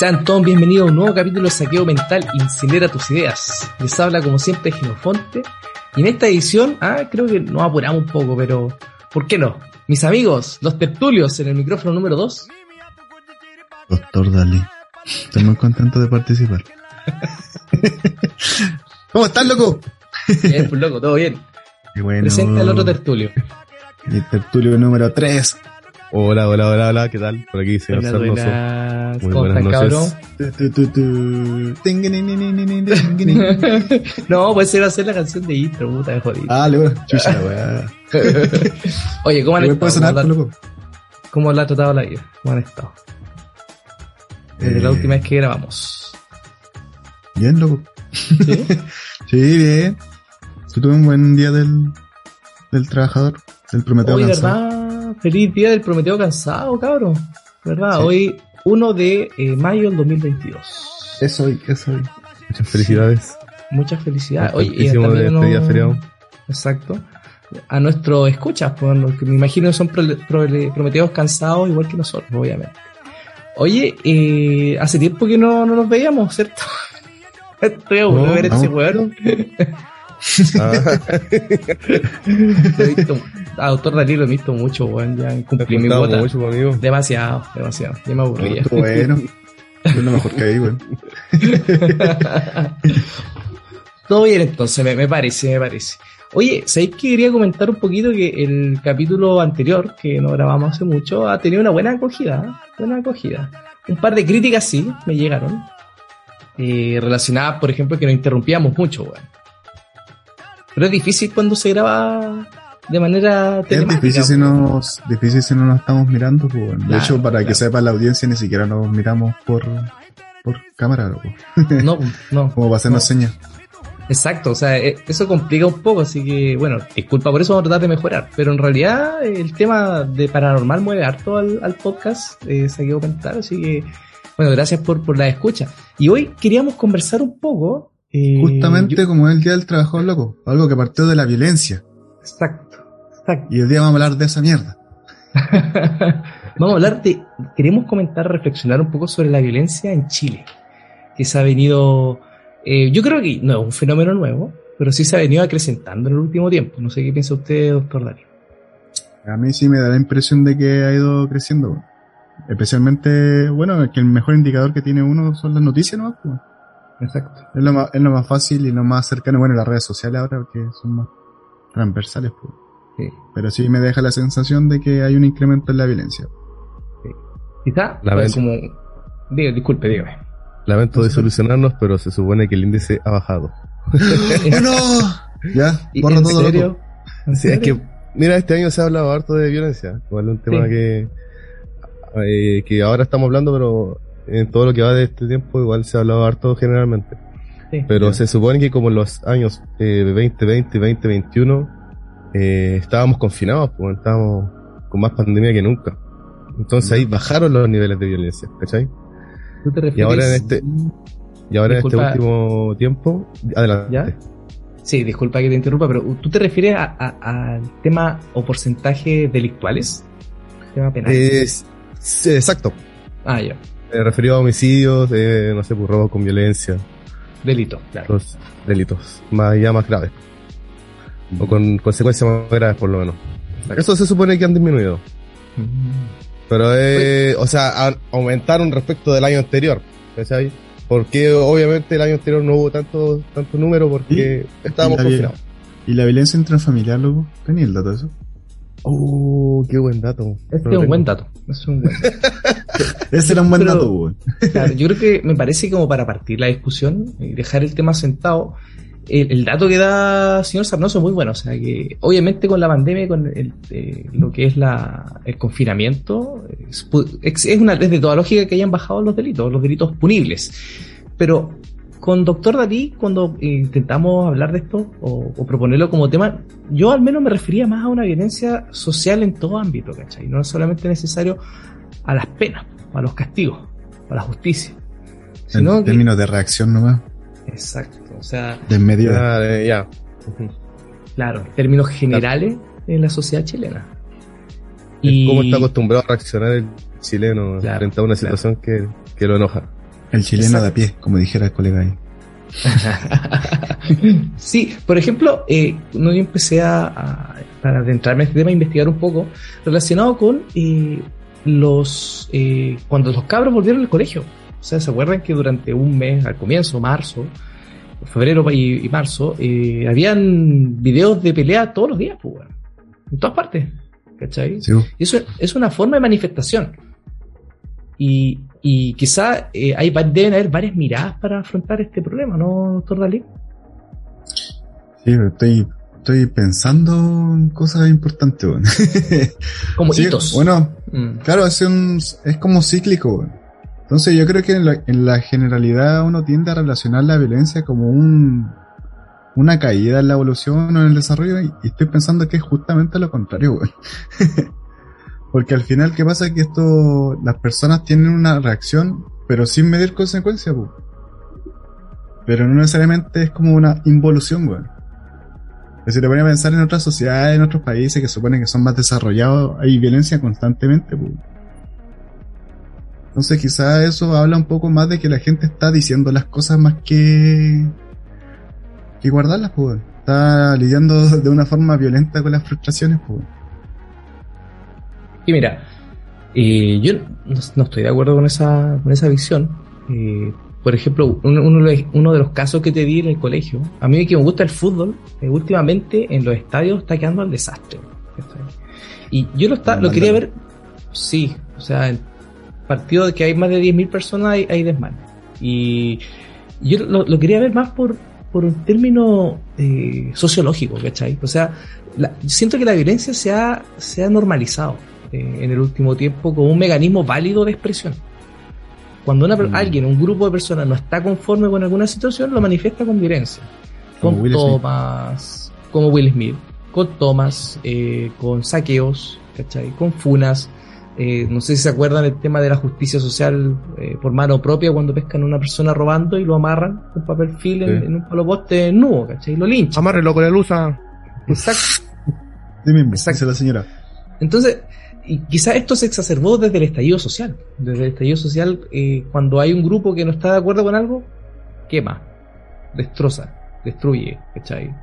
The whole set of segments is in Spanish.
Sean todos bienvenidos a un nuevo capítulo de Saqueo Mental Incinera tus ideas. Les habla como siempre Genofonte. Y en esta edición, ah, creo que nos apuramos un poco, pero ¿por qué no? Mis amigos, los tertulios en el micrófono número 2. Doctor Dalí. Estoy muy contento de participar. ¿Cómo estás, loco? Bien, pues loco, todo bien. Bueno. Presenta el otro tertulio. El tertulio número 3. Hola, hola, hola, hola, ¿qué tal? Por aquí, señor hola, buenas. Muy buenas noches. no, pues era hacer la canción de intro, puta de jodido. Ah, luego, chucha, weá. Oye, ¿cómo han estado? Sonar, ¿Cómo, la, ¿Cómo la ha tratado la vida? ¿Cómo han estado? Desde la eh. última vez que grabamos. Bien, loco. ¿Sí? bien. Yo tuve un buen día del, del trabajador, del Prometeo Oye, Feliz día del Prometeo cansado, cabrón. ¿Verdad? Sí. Hoy 1 de eh, mayo del 2022. Eso hoy, eso hoy. Muchas felicidades. Muchas felicidades. Oye, y de también este día uno- feriado. Exacto. A nuestros escuchas, pues, que me imagino son prole- prole- prometeos cansados igual que nosotros, obviamente. Oye, eh, hace tiempo que no, no nos veíamos, ¿cierto? Estoy aburrido de ver No, ese no. weón. Ah, doctor Dalí lo he visto mucho, weón. Ya cumplí mi cuota. mucho conmigo. Demasiado, demasiado. Ya me aburría. Bueno. Es lo mejor que hay, weón. Todo bien entonces, me, me parece, me parece. Oye, ¿sabéis que quería comentar un poquito que el capítulo anterior, que no grabamos hace mucho, ha tenido una buena acogida? ¿eh? Buena acogida. Un par de críticas sí, me llegaron. eh, relacionadas, por ejemplo, que nos interrumpíamos mucho, weón. Pero es difícil cuando se graba de manera Es telemática. difícil si, nos, difícil si no nos estamos mirando, pues. De hecho, para claro. que sepa la audiencia, ni siquiera nos miramos por, por cámara, loco. No, no. Como para hacernos No. señas. Exacto, o sea, eh, eso complica un poco, así que, bueno, disculpa por eso, vamos a tratar de mejorar. Pero en realidad, el tema de paranormal mueve harto al, al podcast, eh, se quedó comentar, así que, bueno, gracias por, por la escucha. Y hoy queríamos conversar un poco. Eh, Justamente yo- como es el Día del Trabajador, loco. Algo que partió de la violencia. exacto, exacto. Y hoy día vamos a hablar de esa mierda. Vamos a hablar de, queremos comentar, reflexionar un poco sobre la violencia en Chile, que se ha venido, eh, yo creo que no es un fenómeno nuevo, pero sí se ha venido acrecentando en el último tiempo. No sé qué piensa usted, doctor Darío. A mí sí me da la impresión de que ha ido creciendo. Especialmente, bueno, que el mejor indicador que tiene uno son las noticias, ¿no? Exacto. Es lo más, es lo más fácil y lo más cercano, bueno, las redes sociales ahora que son más transversales, pues. Sí. Pero sí me deja la sensación de que hay un incremento en la violencia. Quizá, La pues, venta. como, diga, disculpe, dígame. Lamento desolucionarnos, pero se supone que el índice ha bajado. ¡Bueno! Ya, ¿Y borra ¿En todo, serio? loco. ¿En Sí, es que, mira, este año se ha hablado harto de violencia. Igual es un tema Sí. que, eh, que ahora estamos hablando, pero en todo lo que va de este tiempo igual se ha hablado harto generalmente. Sí. Pero se supone que como en los años eh, 2020 y 2021 eh, estábamos confinados, pues estábamos con más pandemia que nunca. Entonces ahí bajaron los niveles de violencia, ¿cachai? ¿Tú te refieres? Y ahora en este, y ahora Disculpa. en este último tiempo, adelante. ¿Ya? Sí, disculpa que te interrumpa, pero ¿tú te refieres a- a- al tema o porcentaje delictuales? Tema penal. Es- sí, exacto. Ah, ya. Me referido a homicidios, eh, no sé, pues robos con violencia, Delito, claro. los delitos más ya más graves. O con consecuencias más graves por lo menos. Eso se supone que han disminuido. Mm. Pero, eh, o sea, aumentaron respecto del año anterior, ¿cachai? Porque obviamente el año anterior no hubo tanto, tanto número porque estábamos Y confinados. ¿Y la violencia intrafamiliar, loco? ¿Tenía el dato de eso? Oh, qué buen dato. Este No es un buen dato. Es un buen dato. Ese era un buen Pero- dato. Claro, yo creo que me parece como para partir la discusión y dejar el tema sentado. el, dato que da señor Sarnoso es muy bueno. O sea, que obviamente con la pandemia, con el, eh, lo que es la, el confinamiento, es, es una de toda lógica que hayan bajado los delitos, los delitos punibles. Pero con Doctor David, cuando intentamos hablar de esto o, o, proponerlo como tema, yo al menos me refería más a una violencia social en todo ámbito, ¿cachai? No es solamente necesario a las penas, a los castigos, a la justicia. en términos de reacción nomás. Exacto, o sea... De medio... ya. Claro, en términos generales en la sociedad chilena. Y... ¿Cómo está acostumbrado a reaccionar el chileno frente a una situación que, que lo enoja? El chileno de a pie, como dijera el colega ahí. sí, por ejemplo, eh, yo empecé a, para adentrarme en este tema, a investigar un poco relacionado con eh, los eh, cuando los cabros volvieron al colegio. O sea, ¿se acuerdan que durante un mes, al comienzo, marzo, febrero y, marzo, eh, habían videos de pelea todos los días, pues, en todas partes? ¿Cachai? Eso es una forma de manifestación. Y, y quizá eh, hay, deben haber varias miradas para afrontar este problema, ¿no, doctor Dalí? Sí, estoy, estoy pensando en cosas importantes. como hitos. Bueno, mm. claro, es, un, es como cíclico. Entonces yo creo que en la, generalidad uno tiende a relacionar la violencia como un, una caída en la evolución o en el desarrollo y, estoy pensando que es justamente lo contrario. Porque al final, ¿qué pasa? Que esto, las personas tienen una reacción, pero sin medir consecuencias, Pero no necesariamente es como una involución, güey. Si te pones a pensar en otras sociedades, en otros países que suponen que son más desarrollados, hay violencia constantemente, pues. Entonces quizás eso habla un poco más de que la gente está diciendo las cosas más que que guardarlas, pues. Está lidiando de una forma violenta con las frustraciones, pues. Mira, eh, yo no, estoy de acuerdo con esa, con esa visión. Eh, por ejemplo, uno, de los casos que te di en el colegio, a mí que me gusta el fútbol, eh, últimamente en los estadios está quedando al desastre. Y yo lo, está, lo quería ver, sí, o sea, en partido de que hay más de 10.000 personas hay, hay desmanes. Y yo lo, quería ver más por, por un término sociológico, ¿cachai? O sea, siento que la violencia se ha, se ha normalizado. Eh, en el último tiempo como un mecanismo válido de expresión. Cuando una, mm. alguien, un grupo de personas no está conforme con alguna situación, lo manifiesta con violencia. Con tomas, como Will Smith, con tomas, eh, con saqueos, ¿cachai? Con funas. Eh, no sé si se acuerdan el tema de la justicia social por mano propia cuando pescan a una persona robando y lo amarran con papel film en, un palo poste nudo, ¿cachai? Lo linchan. Amárrelo con la luz. Exacto. Exacto. la señora. Entonces, y quizás esto se exacerbó desde el estallido social. Desde el estallido social, eh, cuando hay un grupo que no está de acuerdo con algo, quema, destroza, destruye, ¿cachai?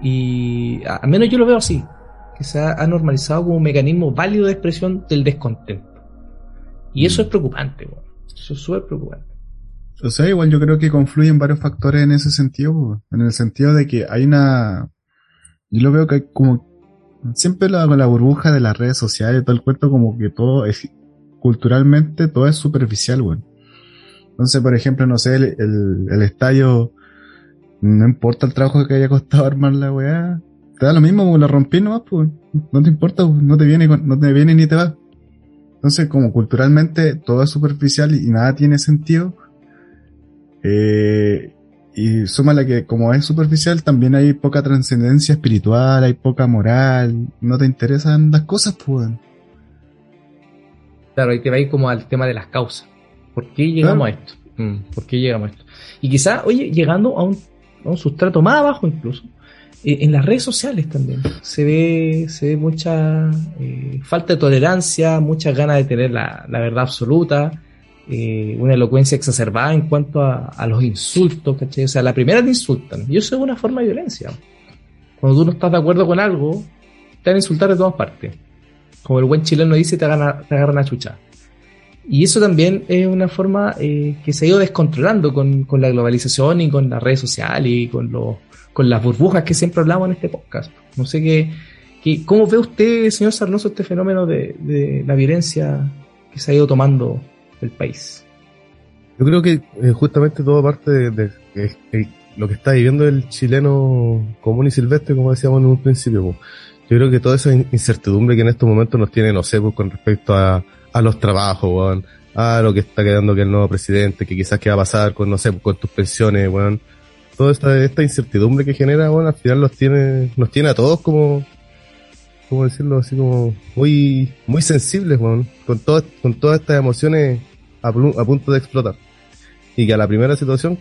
Y al menos yo lo veo así, que se ha, normalizado como un mecanismo válido de expresión del descontento. Y eso mm. es preocupante, eso es súper preocupante. O sea, igual yo creo que confluyen varios factores en ese sentido, en el sentido de que hay una... Yo lo veo que hay como siempre hago la burbuja de las redes sociales todo el cuento como que todo es culturalmente todo es superficial, weón. Entonces, por ejemplo, no sé, el, el, estadio, no importa el trabajo que haya costado armar la weá, te da lo mismo, lo rompí nomás, pues, no te importa, no te viene, no te viene ni te va. Entonces, como culturalmente todo es superficial y, nada tiene sentido, eh, y súmale que como es superficial, también hay poca trascendencia espiritual, hay poca moral, no te interesan las cosas, pues. Claro, ahí te va a ir como al tema de las causas. ¿Por qué llegamos a esto? Mm, ¿Por qué llegamos a esto? Y quizá, oye, llegando a un, sustrato más abajo incluso, eh, en las redes sociales también se ve, se ve mucha eh, falta de tolerancia, muchas ganas de tener la, la verdad absoluta, eh, una elocuencia exacerbada en cuanto a, los insultos, ¿cachai? O sea, la primera te insultan, y eso es una forma de violencia. Cuando tú no estás de acuerdo con algo, te van a insultar de todas partes. Como el buen chileno dice, te agarran, te agarran a chucha. Y eso también es una forma eh, que se ha ido descontrolando con, la globalización y con las redes sociales y con, los, las burbujas que siempre hablamos en este podcast. No sé qué, ¿cómo ve usted, señor Sarnoso, este fenómeno de la violencia que se ha ido tomando el país. Yo creo que eh, justamente todo parte de, lo que está viviendo el chileno común y silvestre, como decíamos en un principio. Yo creo que toda esa in- incertidumbre que en estos momentos nos tiene, no sé, pues, con respecto a, a los trabajos, a lo que está quedando que el nuevo presidente, que quizás qué va a pasar con, no sé, con tus pensiones, weón. Toda esta, esta incertidumbre que genera, weón, al final los tiene, nos tiene a todos como, ¿cómo decirlo? Así como muy, muy sensibles, con todas, con todas estas emociones a, punto de explotar. Y que a la primera situación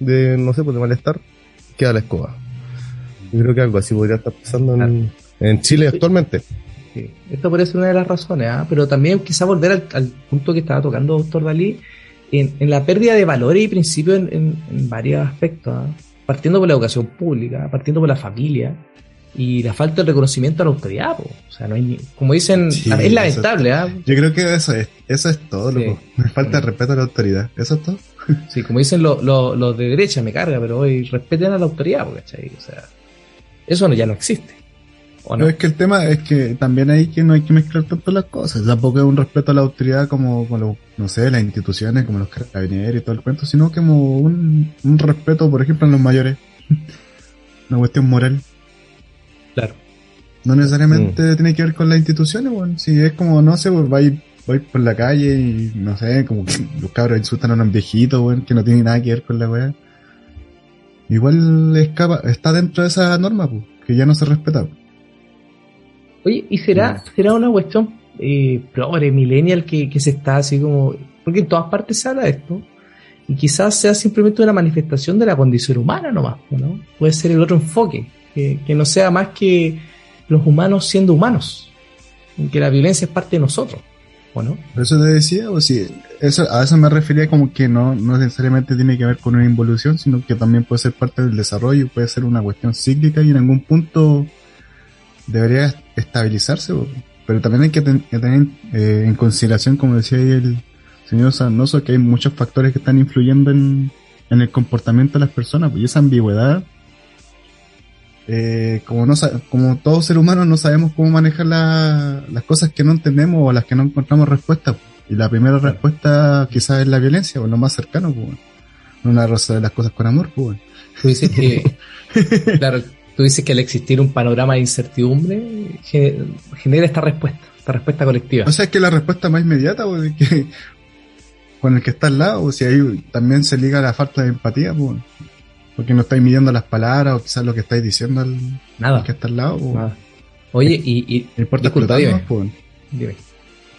de, no sé, pues de malestar, queda la escoba. Yo creo que algo así podría estar pasando en, en Chile actualmente. Sí, Esto puede ser una de las razones, ¿ah? pero también quizá volver al, al punto que estaba tocando doctor Dalí, en, en la pérdida de valores y principios en, en- en varios aspectos, ¿ah? partiendo por la educación pública, partiendo por la familia y la falta de reconocimiento a la autoridad. po. O sea, no hay ni- como dicen, Sí, es eso- lamentable, ¿ah? Yo creo que eso es, eso es todo, Sí. loco. Me falta el respeto a la autoridad. Eso es todo. Sí, como dicen los los- los de derecha, me carga, pero hoy respeten a la autoridad, ¿cachai? O sea, eso no- ya no existe. ¿O no? No, es que el tema es que también hay que no hay que mezclar tanto las cosas. Tampoco es un respeto a la autoridad como con los, no sé, las instituciones como los carabineros y todo el cuento, sino como un, un respeto, por ejemplo, en los mayores. Una cuestión moral. Claro. No Mm. necesariamente tiene que ver con las instituciones, bueno. Si es como, no sé, pues vais vais por la calle y no sé, como que los cabros insultan a unos viejitos, weón, que no tienen nada que ver con la weá. Igual escapa, está dentro de esa norma, pues, que ya no se respeta. pues. Oye, ¿y será, será una cuestión eh, progre, millennial, que, que se está así como... Porque en todas partes se habla de esto. Y quizás sea simplemente una manifestación de la condición humana nomás, ¿no? Puede ser el otro enfoque, que, que no sea más que los humanos siendo humanos. Que la violencia es parte de nosotros, ¿o no? Eso te decía, o sí, eso, a eso me refería como que no, no necesariamente tiene que ver con una involución, sino que también puede ser parte del desarrollo, puede ser una cuestión cíclica y en algún punto debería estabilizarse, pero también hay que, ten- tener eh, en consideración, como decía ahí el señor Sanoso, que hay muchos factores que están influyendo en, en el comportamiento de las personas, pues, y esa ambigüedad, eh, como no como todo ser humano no sabemos cómo manejar la- las cosas que no entendemos o a las que no encontramos respuesta. pues. Y la primera respuesta quizás es la violencia, o lo más cercano, pues. La rosa de las cosas con amor, pues. Tú dices que, claro, tú dices que al existir un panorama de incertidumbre ge- genera esta respuesta, esta respuesta colectiva. O sea, es que la respuesta más inmediata, pues, que con el que está al lado, o si ahí también se liga la falta de empatía, pues. Porque no estáis midiendo las palabras o quizás lo que estáis diciendo al, Nada. al que está al lado, nada. Oye, y, y No importa disculpa, dime, pues. dime.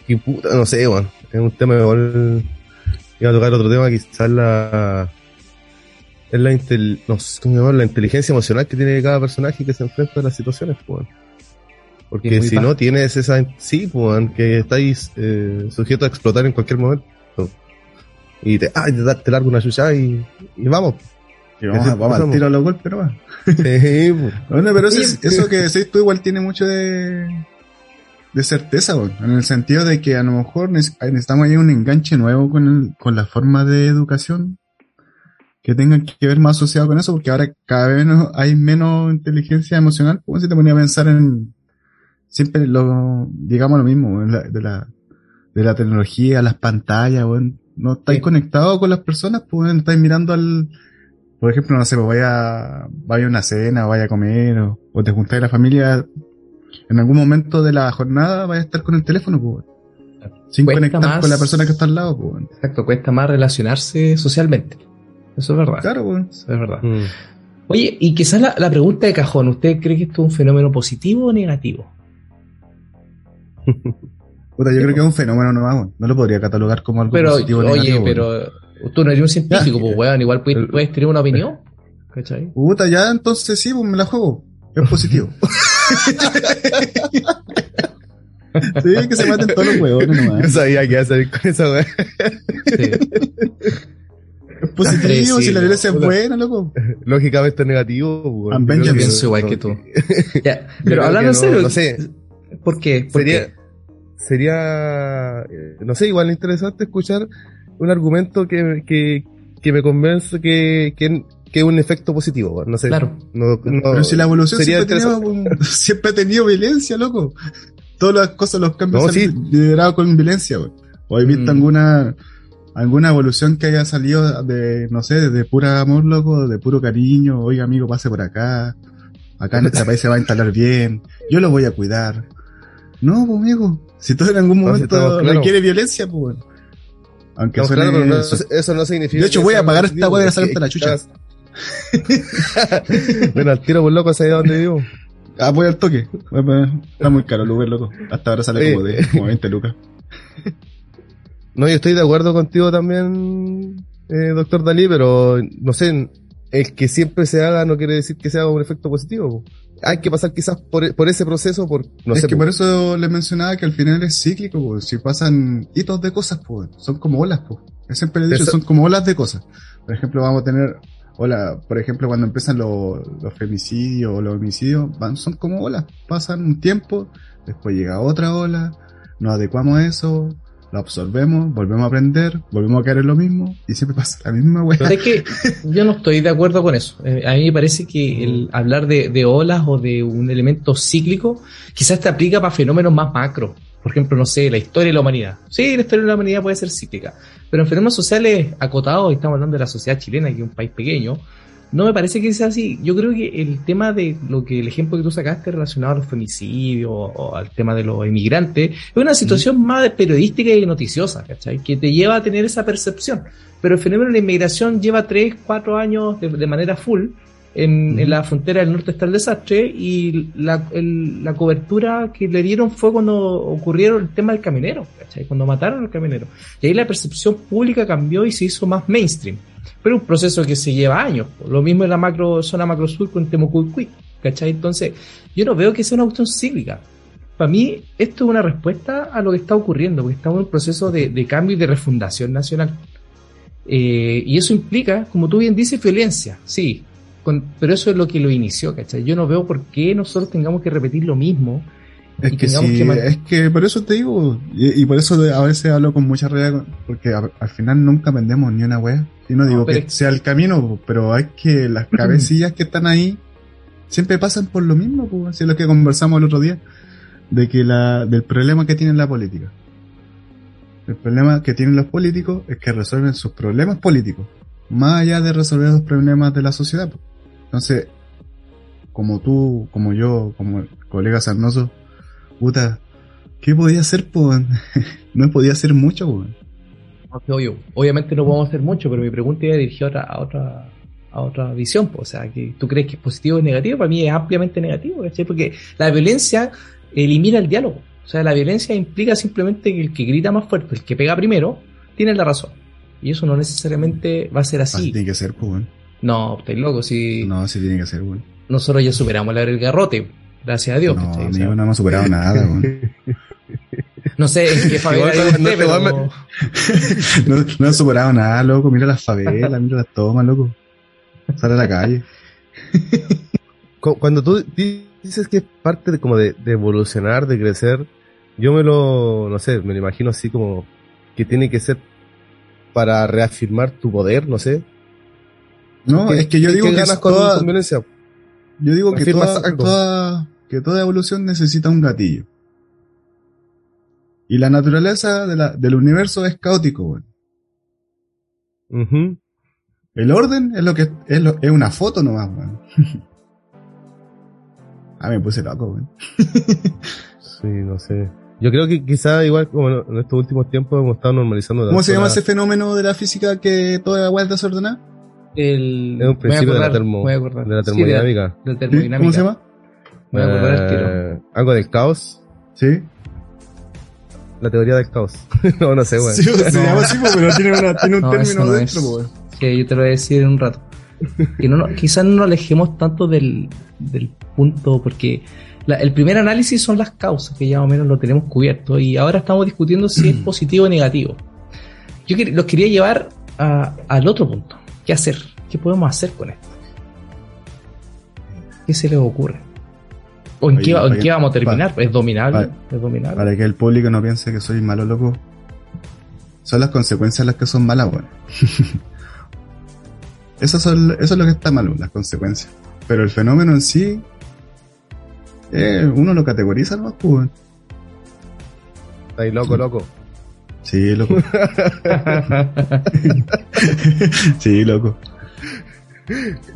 Y puta, no sé, weón. Es un tema igual. Iba a tocar otro tema, quizás la. Es la, intel, no sé, la inteligencia emocional que tiene cada personaje que se enfrenta a las situaciones, pues. weón. Porque si baja. no tienes esa. Sí, pues, weón, que estáis eh, sujetos a explotar en cualquier momento. Y te, ah, te, te largo una chucha y, y vamos. Y vamos, a- vamos al pasamos. tiro a los golpes, pues. Bueno, pero eso, que decís tú igual tiene mucho de, de certeza, weón. en el sentido de que a lo mejor neces- necesitamos ahí un enganche nuevo con, el- con la forma de educación que tenga que ver más asociado con eso, porque ahora cada vez menos- hay menos inteligencia emocional. Como si te ponía a pensar en siempre lo, digamos lo mismo, la- de la, de la tecnología, las pantallas. No estáis Sí. conectados con las personas, pues estáis mirando al, por ejemplo, no sé, pues vaya, vaya a una cena, o vaya a comer, o, o te juntáis la familia, en algún momento de la jornada vaya a estar con el teléfono, pues, sin Cuesta conectar más- con la persona que está al lado, pues. Exacto, cuesta más relacionarse socialmente. Eso es verdad. Claro, pues. Eso es verdad. Mm. Oye, y quizás la, la pregunta de cajón, ¿usted cree que esto es un fenómeno positivo o negativo? Puta, yo creo que es un fenómeno nomás, weón. no lo podría catalogar como algo Pero, positivo o oye, negativo, weón. pero tú no eres un científico, pues, weón, igual puedes, puedes tener una opinión. ¿Cachai? Puta, ya entonces sí, pues me la juego. Es positivo. sí, que se maten todos los huevones Yo nomás. sabía que iba a salir con esa weá. Sí. Es positivo, si la violencia es buena, loco. Lógicamente es negativo. weón. And Yo Pienso igual no- que tú. Ya, yo pero hablando en serio, no, no sé, ¿por qué? ¿Por sería, qué? sería, eh, no sé, igual interesante escuchar un argumento que, que, que me convence que, que, que es un efecto positivo, no sé. Claro. No, no- Pero si la evolución sería siempre ha, tenido, siempre ha tenido violencia, loco. Todas las cosas, los cambios No, se han sí. liderado con violencia, weón. O he visto Mm. alguna, alguna evolución que haya salido de, no sé, de pura amor, loco, de puro cariño, oiga amigo, pase por acá, acá en este país se va a instalar bien, yo lo voy a cuidar. No, pues amigo, si todo en algún momento requiere violencia, pues Aunque suene... eso, no significa... De hecho, voy a pagar esta weá de salirte la chucha. bueno, al tiro por loco, ¿sabes dónde vivo? Ah, voy al toque. Está muy caro el Uber, loco. Hasta ahora sale como de como 20 lucas. No, yo estoy de acuerdo contigo también, eh, doctor Dalí, pero no sé, el que siempre se haga no quiere decir que sea un efecto positivo. Hay que pasar quizás por, por ese proceso, por, no es que por eso le mencionaba que al final es cíclico, si pasan hitos de cosas, pues, son como olas, pues. Es siempre he dicho, son como olas de cosas. Por ejemplo, vamos a tener Hola, por ejemplo, cuando empiezan los, femicidios o los homicidios, van, son como olas, pasan un tiempo, después llega otra ola, nos adecuamos a eso, lo absorbemos, volvemos a aprender, volvemos a caer en lo mismo y siempre pasa la misma weá. Es que yo no estoy de acuerdo con eso. Eh, a mí me parece que el hablar de, de olas o de un elemento cíclico quizás te aplica para fenómenos más macro. Por ejemplo, no sé, la historia de la humanidad. Sí, la historia de la humanidad puede ser cíclica, pero en fenómenos sociales acotados, y estamos hablando de la sociedad chilena, que es un país pequeño, no me parece que sea así. Yo creo que el tema de lo que el ejemplo que tú sacaste relacionado a los femicidios o, al tema de los inmigrantes es una situación más periodística y noticiosa, ¿cachai? Que te lleva a tener esa percepción. Pero el fenómeno de la inmigración lleva 3, 4 años de manera full en, la frontera del norte está el desastre y la, la, cobertura que le dieron fue cuando ocurrieron el tema del caminero, ¿cachai? cuando mataron al caminero. Y ahí la percepción pública cambió y se hizo más mainstream. Pero un proceso que se lleva años. Lo mismo en la macro, zona macro sur con Temucuicuí. ¿cachai? Entonces, yo no veo que sea una cuestión cívica. Para mí, esto es una respuesta a lo que está ocurriendo, porque estamos en un proceso de, de cambio y de refundación nacional. Eh, y eso implica, como tú bien dices, violencia. Sí, pero eso es lo que lo inició, ¿cachai? Yo no veo por qué nosotros tengamos que repetir lo mismo. Es que sí, es que por eso te digo, y, por eso a veces hablo con mucha realidad, porque al final nunca vendemos ni una wea. Y no digo que sea el camino, pero hay que las cabecillas que están ahí siempre pasan por lo mismo, pues, así es lo que conversamos el otro día, de que la, del problema que tiene la política. El problema que tienen los políticos es que resuelven sus problemas políticos, más allá de resolver los problemas de la sociedad. Pues. Entonces, como tú, como yo, como el colega Sarnoso, puta, ¿qué podía hacer, pues? no podía hacer mucho, pues. obviamente no podemos hacer mucho, pero mi pregunta iba dirigida a otra, a otra visión, pues. o sea, que tú crees que es positivo o negativo, para mí es ampliamente negativo, ¿cachai? Porque la violencia elimina el diálogo. O sea, la violencia implica simplemente que el que grita más fuerte, el que pega primero, tiene la razón. Y eso no necesariamente va a ser así. tiene que ser, pues. No, estáis loco, si. No, sí tiene que ser, güey. Nosotros ya superamos la el garrote, gracias a Dios. No, amigo, no hemos superado nada, güey. No sé en qué favela no, pero... no, no hemos superado nada, loco. Mira las favelas, mira las tomas, loco. Sale a la calle. Cuando tú dices que es parte de como de, de, evolucionar, de crecer, yo me lo, no sé, me lo imagino así como que tiene que ser para reafirmar tu poder, no sé, no, es que yo digo que toda, yo digo que toda, que toda evolución necesita un gatillo. Y la naturaleza de la, del universo es caótico, El orden es lo que es, lo, es una foto nomás, weón. ah, me puse loco, weón. sí, no sé. Yo creo que quizá igual como en estos últimos tiempos hemos estado normalizando. ¿Cómo se llama ese fenómeno de la física que toda agua es desordenada? El, es un principio de la, termo, de la termodinámica. de, termodinámica. ¿Cómo se llama? Voy a acordar el tiro. Eh, algo del caos. Sí. La teoría del caos. no, no sé. Sí, se llama así, pero tiene, una, tiene un término dentro. Sí, yo te lo voy a decir en un rato. Y no, quizás no nos alejemos tanto del, del punto, porque la, el primer análisis son las causas, que ya más o menos lo tenemos cubierto, y ahora estamos discutiendo si es positivo o negativo. Yo los quería llevar a, al otro punto. ¿Qué hacer? ¿Qué podemos hacer con esto? ¿Qué se les ocurre? ¿O en, qué, vamos a terminar? ¿Es dominable? ¿Es Para que el público no piense que soy malo, loco. Son las consecuencias las que son malas, bueno. eso, son, eso es lo que está malo, las consecuencias. Pero el fenómeno en sí, eh, uno lo categoriza, ¿no? Pues, Ahí loco, loco. Sí, loco. sí, loco.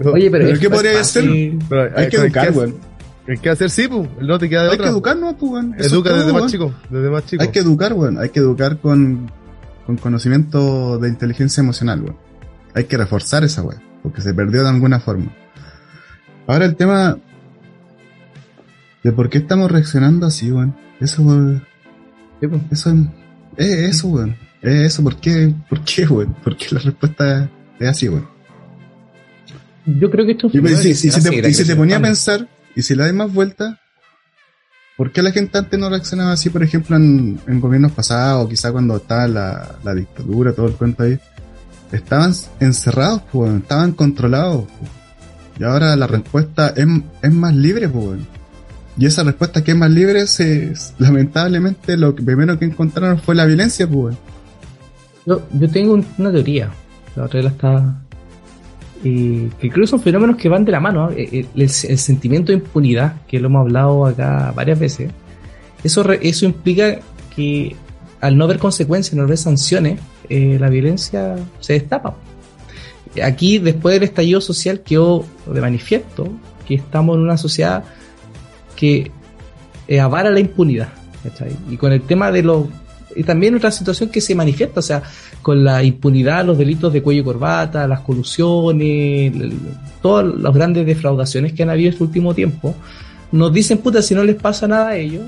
Oye, pero, ¿Pero es qué podría hacer? Pero Hay que educar, weón. Hay que hacer sí, pues. No te queda de Hay otra. que educarnos, pues, weón. Educa todo, desde más chico. Desde más chico. Hay que educar, weón. Hay que educar con, con conocimiento de inteligencia emocional, weón. Hay que reforzar esa weón. Porque se perdió de alguna forma. Ahora el tema de por qué estamos reaccionando así, weón. Eso, weón. Sí, pues. Eso es eso, weón. Es eso, ¿por qué? ¿Por qué, weón? ¿Por qué la respuesta es así, weón? Yo creo que esto Y, pues, si, si- te, y si te ponía a pensar, y si le das más vuelta, ¿por qué la gente antes no reaccionaba así, por ejemplo, en, en gobiernos pasados, quizá cuando estaba la, la dictadura, todo el cuento ahí? Estaban encerrados, pues, weón, estaban controlados. pues. Y ahora la respuesta es, es más libre, pues. Y esa respuesta que es más libre, se, lamentablemente lo primero que encontraron fue la violencia, pues. Yo, yo tengo un- una teoría. La otra la estaba. eh, que creo que son fenómenos que van de la mano. ¿eh? El, el- el sentimiento de impunidad, que lo hemos hablado acá varias veces, eso, eso implica que al no haber consecuencias, no haber sanciones, eh, la violencia se destapa. Aquí, después del estallido social, quedó de manifiesto que estamos en una sociedad que eh, avala la impunidad. ¿cachai? Y con el tema de los y también otra situación que se manifiesta, o sea, con la impunidad, los delitos de cuello y corbata, las colusiones, el- todas las grandes defraudaciones que han habido en este último tiempo, nos dicen, puta, si no les pasa nada a ellos,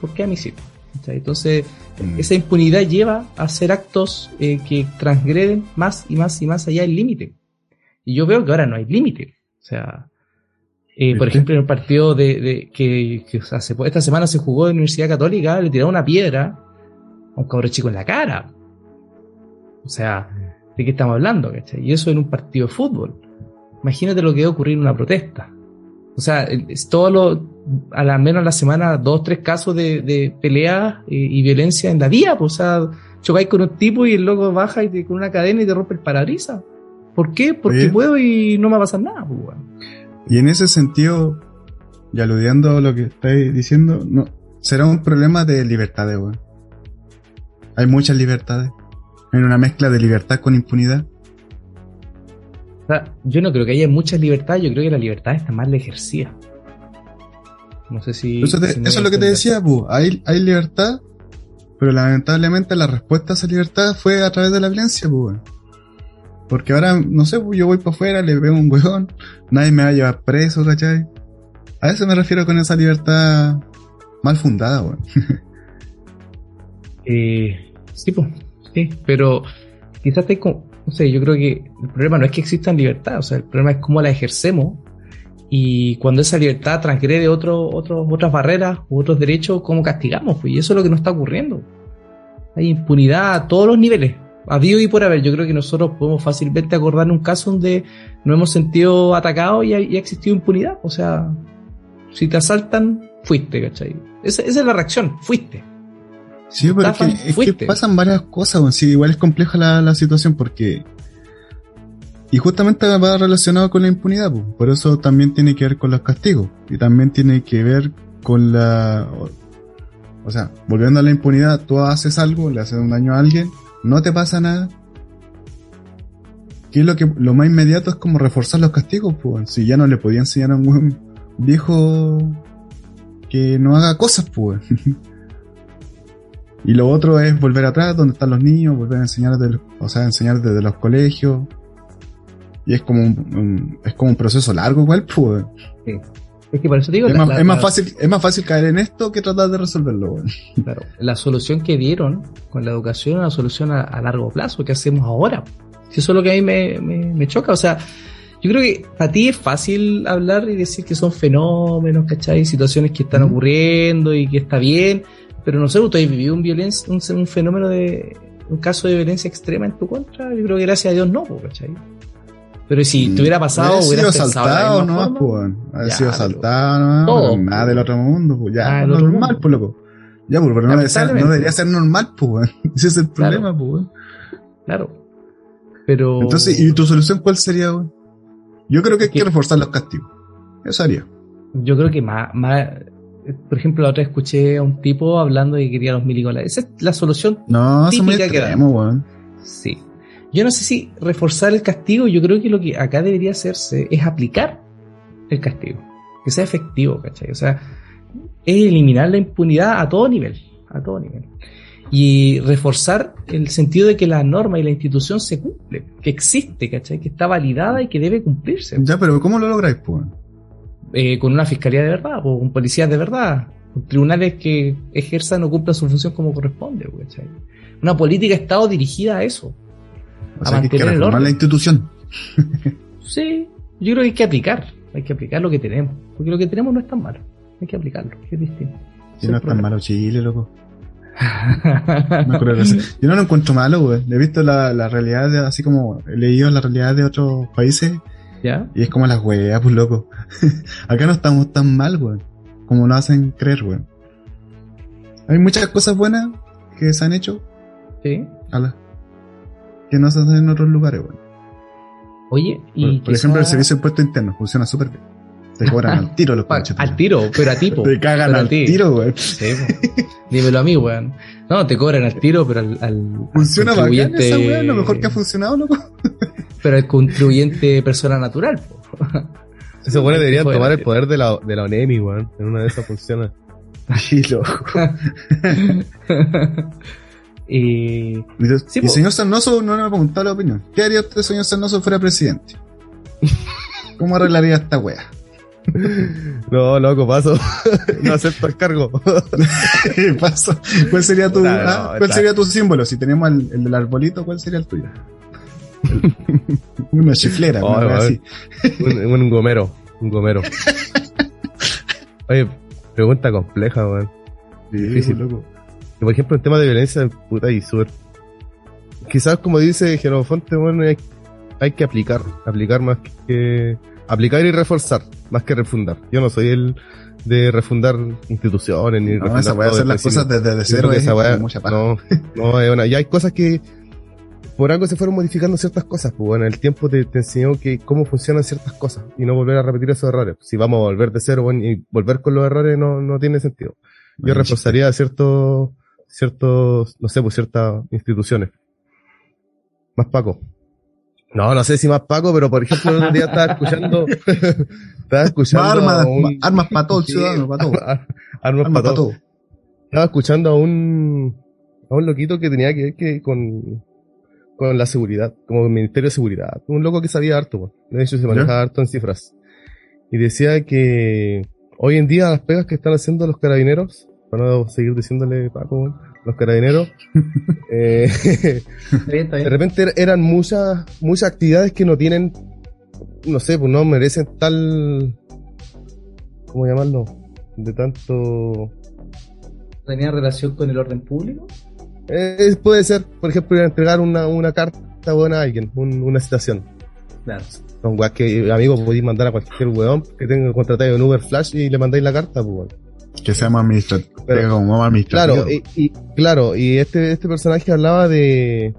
¿por qué a mí sí? ¿Cachai? Entonces, Mm. esa impunidad lleva a hacer actos eh, que transgreden más y más y más allá del límite. Y yo veo que ahora no hay límite. O sea, eh, por ejemplo, en el partido de, de- que, que hace, esta semana se jugó en Universidad Católica, le tiraron una piedra a un cabrón chico en la cara. O sea, ¿de qué estamos hablando? ¿cachai? Y eso en un partido de fútbol. Imagínate lo que debe ocurrir en una protesta. O sea, es todo lo, a la menos a la semana, dos, tres casos de, de pelea eh, y violencia en la vía. Pues, o sea, chocáis con un tipo y el loco baja y te, con una cadena y te rompe el parabrisas. ¿Por qué? Porque Oye. puedo y no me va a pasar nada. Pues, weón. Y en ese sentido, y aludiendo a lo que estáis diciendo, no, será un problema de libertades, weón. Hay muchas libertades. En una mezcla de libertad con impunidad. O sea, yo no creo que haya muchas libertades, yo creo que la libertad está mal ejercida. No sé si. Eso, te- si me eso voy es lo que te decía, pu. Hay, hay libertad, pero lamentablemente la respuesta a esa libertad fue a través de la violencia, weón. Porque ahora, no sé, pu, yo voy para afuera, le veo un weón, nadie me va a llevar preso, ¿cachai? A eso me refiero con esa libertad mal fundada, weón. Eh, sí, pues, sí, pero quizás te, no sé, yo creo que el problema no es que existan libertad, o sea, el problema es cómo la ejercemos y cuando esa libertad transgrede otro, otro, otras barreras u otros derechos, cómo castigamos, pues, y eso es lo que nos está ocurriendo. Hay impunidad a todos los niveles, habido y por haber. Yo creo que nosotros podemos fácilmente acordar un caso donde nos hemos sentido atacados y ha, y ha existido impunidad, o sea, si te asaltan, fuiste, ¿cachai? Esa, esa es la reacción, fuiste. Sí, pero es que, es que pasan varias cosas, igual es compleja la, la situación porque... Y justamente va relacionado con la impunidad, pues. por eso también tiene que ver con los castigos. Y también tiene que ver con la... O sea, volviendo a la impunidad, tú haces algo, le haces un daño a alguien, no te pasa nada. ¿Qué es lo que lo más inmediato es como reforzar los castigos, pues. Si ya no le podía enseñar a un weón viejo que no haga cosas, pues. Y lo otro es volver atrás, donde están los niños, volver a enseñar, del- o sea, desde los colegios. Y es como un, es como un proceso largo igual, pues. Es que por eso digo, Es, la- más, la- es más la- fácil, es más fácil caer en esto que tratar de resolverlo, weón. Claro, la solución que dieron con la educación es una solución a, a largo plazo. ¿Qué hacemos ahora? Si eso es lo que a mí me, me- me choca. O sea, yo creo que para ti es fácil hablar y decir que son fenómenos, ¿cachai? Situaciones que están ocurriendo y que está bien. Pero no sé, ¿tú has vivido un, violencia, un, un fenómeno de. un caso de violencia extrema en tu contra? Yo creo que gracias a Dios no, ¿cachai? Pero si te hubiera pasado, Haber sido asaltado misma nomás, pues. Haber sido asaltado nomás, nada pues. del otro mundo, pues. Ya, pues, otro normal, mundo. pues, loco. Ya, pues, pero no, debería ser, no debería ser normal, pues. Ese es el Claro. problema, pues, weón. Claro. Pero. Entonces, ¿y tu solución cuál sería, weón? Yo creo que hay que reforzar los castigos. Eso haría. yo creo que más, más por ejemplo, la otra vez escuché a un tipo hablando de que quería los milicos. Esa es la solución No, Típica que da. Sí. Yo no sé si reforzar el castigo, yo creo que lo que acá debería hacerse es aplicar el castigo. Que sea efectivo, ¿cachai? O sea, es eliminar la impunidad a todo nivel. A todo nivel. Y reforzar el sentido de que la norma y la institución se cumple, que existe, ¿cachai? Que está validada y que debe cumplirse. Ya, pero ¿cómo lo lográis, pues? Eh, con una fiscalía de verdad, o con policías de verdad, con tribunales que ejerzan o cumplan su función como corresponde, ¿cachai? Una política de Estado dirigida a eso. O A sea, que hay que mantener el reformar orden. la institución. Sí, yo creo que hay que aplicar, hay que aplicar lo que tenemos, porque lo que tenemos no es tan malo, hay que aplicarlo, es distinto. Si no es tan malo Chile, loco. No creo que sea. Yo no lo encuentro malo, güey. He visto la, la realidad, de, así como he leído la realidad de otros países ¿Ya? y es como las weas, pues loco. Acá no estamos tan mal, güey. Como lo hacen creer, güey. Hay muchas cosas buenas que se han hecho, Sí. ala, que no se hacen en otros lugares, güey. Oye, Por, y por ejemplo, el servicio de impuesto interno funciona súper bien. Te cobran al tiro los Pa- conches. al tiro, pero a tipo. Te cagan al ti. tiro, güey. Sí. Dímelo a mí, weón. No, te cobran al tiro, pero al, al Funciona al bacán esa wea, lo mejor que ha funcionado, loco. Pero el contribuyente persona natural, po. Esos buenos deberían tomar el poder de la, de la ONEMI, weón. En una de esas funciona. Ay, loco. Y Y, Sí, y po. señor Sarnoso no me ha preguntado la opinión. ¿Qué haría usted, señor Sarnoso, fuera presidente? ¿Cómo arreglaría esta wea? No, loco, paso. no acepto el cargo. ¿Qué pasa? ¿Cuál sería tu, ah, no, ¿cuál sería tu símbolo? Si tenemos el, el del arbolito, ¿cuál sería el tuyo? Una chiflera, Oh, ver. así. un, un gomero. Un gomero. Oye, pregunta compleja, weón. Sí, Difícil. loco. Por ejemplo, en tema de violencia, puta, y súper. Quizás, como dice Genofonte, bueno, hay, hay que aplicar. Aplicar más que. Aplicar y reforzar, más que refundar. Yo no soy el de refundar instituciones ni No, refundar esa todo hacer las cosas desde de cero es mucha paja. no, no, es una, y hay cosas que por algo se fueron modificando ciertas cosas, pues bueno, el tiempo te, te enseñó que cómo funcionan ciertas cosas y no volver a repetir esos errores. Si vamos a volver de cero bueno, y volver con los errores no, no tiene sentido. Yo reforzaría ciertos, ciertos, no sé, pues ciertas instituciones. Más Paco. No, no sé si más Paco, pero por ejemplo el otro día estaba escuchando, estaba escuchando Armas, un- armas para todo el ciudadano, para todo. Armas Armas para para todo todo. estaba escuchando a un a un loquito que tenía que ver que con con la seguridad, como el Ministerio de Seguridad, un loco que sabía harto, de hecho se manejaba harto en cifras. Y decía que hoy en día las pegas que están haciendo los carabineros, para no seguir diciéndole Paco, los carabineros, eh, de repente er- eran muchas muchas actividades que no tienen no sé pues no merecen tal cómo llamarlo de tanto ¿Tenía relación con el orden público? Eh, puede ser, por ejemplo, entregar una, una carta buena a alguien, un- una citación. Claro. Son weas que, amigo, podéis mandar a cualquier weón que tenga contratado en Uber Flash y le mandáis la carta, pues, weón. Que sea más administrativo. Pero- como más administrativo. Claro, y, y- claro, y este, este personaje hablaba de,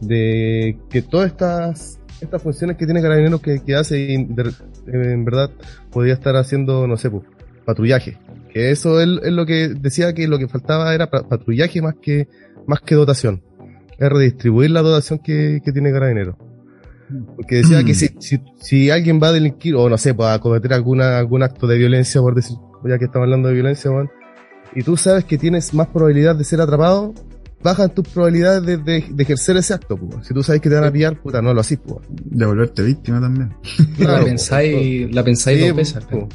de que todas estas, estas funciones que tiene Carabineros que, que hace y de- en verdad podría estar haciendo, no sé, pues, patrullaje. Que eso es, es lo que decía que lo que faltaba era pa- patrullaje más que, más que dotación. Es redistribuir la dotación que, que tiene Carabineros. Porque decía que si, si, si alguien va a delinquir, o no sé, pues, a cometer alguna, algún acto de violencia, por decir, ya que estamos hablando de violencia, weón, y tú sabes que tienes más probabilidad de ser atrapado, bajan tus probabilidades de, de- de ejercer ese acto, pues. Si tú sabes que te van a pillar, puta, no lo haces, pues. De volverte víctima también. la po. pensáis, la pensáis Sí, dos veces. po.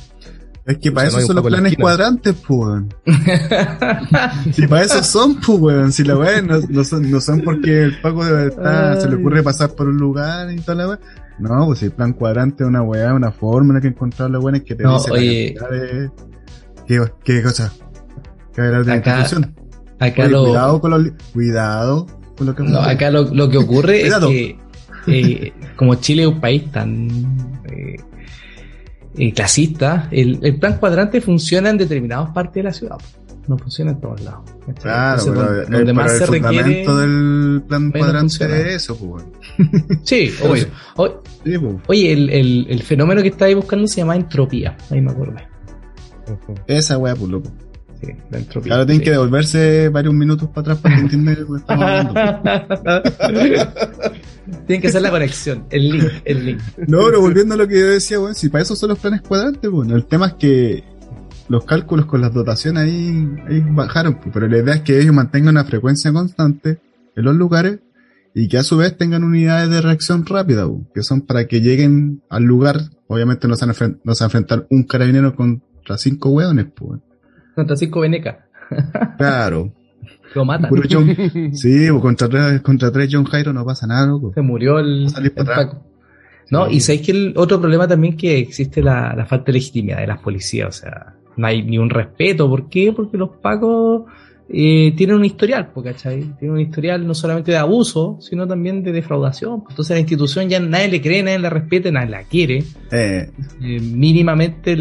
Es que O para sea, eso son los planes cuadrantes, pues, weón. Si para eso son, pues, weón. Si la weá no, no son, no son porque el Paco se le ocurre pasar por un lugar y toda la weá. No, pues si el plan cuadrante es una weá, una fórmula que encontrar la weá es que te No, dice la oye. de... ¿Qué, qué cosa? ¿Qué era de Acá- institución? Acá Oye, lo, Cuidado con los... Cuidado con lo que... no, acá lo, lo que ocurre es que eh, como Chile es un país tan eh, eh, clasista, el, el plan cuadrante funciona en determinadas partes de la ciudad. No funciona en todos lados. ¿cachai? Claro, Entonces, pero, donde, donde pero más el se requiere. fundamento del plan cuadrante es eso, pues. Sí, obvio. O- Sí, pues. Oye, el, el, el fenómeno que estáis buscando se llama entropía. Ahí me Esa weá, pues loco. Sí, la entropía. Ahora tienen sí. que devolverse varios minutos para atrás para entender lo que estamos hablando. Tienen que hacer la conexión, el link, el link. No, pero volviendo a lo que yo decía, weón, si para eso son los planes cuadrantes, bueno, el tema es que los cálculos con las dotaciones ahí, ahí bajaron, pues, pero la idea es que ellos mantengan una frecuencia constante en los lugares y que a su vez tengan unidades de reacción rápida, que son para que lleguen al lugar, obviamente no se van a, enfrentar un carabinero contra cinco hueones, pues. Contra cinco venecas. Claro. Lo matan. John- sí, contra, tres- contra tres John Jairo no pasa nada, loco. Se murió el. Paco. No, Sí. y sabéis que el otro problema también que existe la, la falta de legitimidad de las policías, o sea, no hay ni un respeto. ¿Por qué? Porque los pacos eh, tienen un historial, ¿cachai? Tienen un historial no solamente de abuso, sino también de defraudación. Entonces la institución ya nadie le cree, nadie la respeta, nadie la quiere. Eh, Eh, mínimamente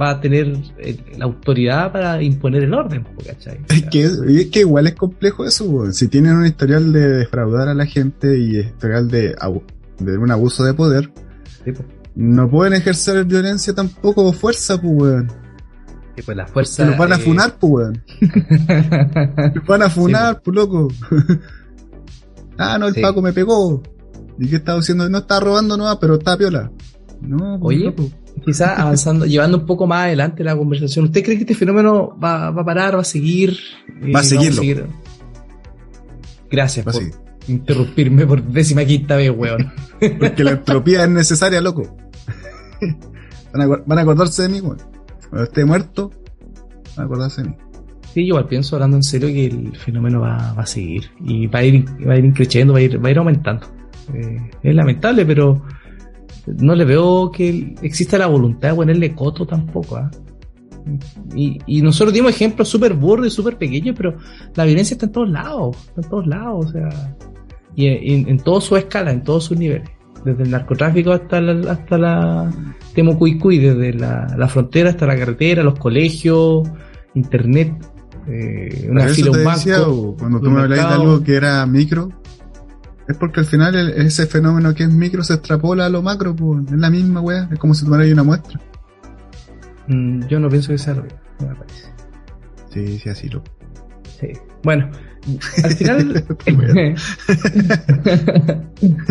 va a tener eh, la autoridad para imponer el orden, ¿cachai? O Es sea, que, y es que igual es complejo eso, weón. si tienen un historial de defraudar a la gente y historial de, un abuso de poder, no pueden ejercer violencia tampoco o fuerza, pues Sí, pues la Se fuerza. los van a eh, funar, pues weón. Los van a funar, pues loco. ah, no, el Sí. Paco me pegó. ¿Y qué estaba haciendo? No estaba robando nada, pero está piola. No, pues, Oye, loco. quizás avanzando, llevando un poco más adelante la conversación, ¿usted cree que este fenómeno va, va a parar, va a seguir? Eh, Va a seguirlo. seguir? Gracias Va por seguir. interrumpirme por décima quinta vez, weón. Porque la entropía es necesaria, loco. van, a, van a acordarse de mí, weón. Cuando esté muerto, acordarse de mí. Sí, yo igual pienso, hablando en serio, que el fenómeno va, a seguir y va a ir, va a ir creciendo, va a ir, va a ir aumentando. Eh, es lamentable, pero no le veo que exista la voluntad de ponerle coto tampoco. ¿ah? Y, nosotros dimos ejemplos súper burdos y súper pequeños, pero la violencia está en todos lados, está en todos lados, o sea, y en, todas sus escalas, en todos sus niveles, desde el narcotráfico hasta la, hasta la Temucuicuy, desde la, la frontera hasta la carretera, los colegios, internet, eh, una fila, un banco. cuando tú me habláis de algo que era micro, es porque al final el- ese fenómeno que es micro se extrapola a lo macro, pues, es la misma weá, es como si tomaras una muestra. Mm, yo no pienso que sea lo mismo, me parece. Sí, sí, así lo. Sí. Bueno, al final. Bueno.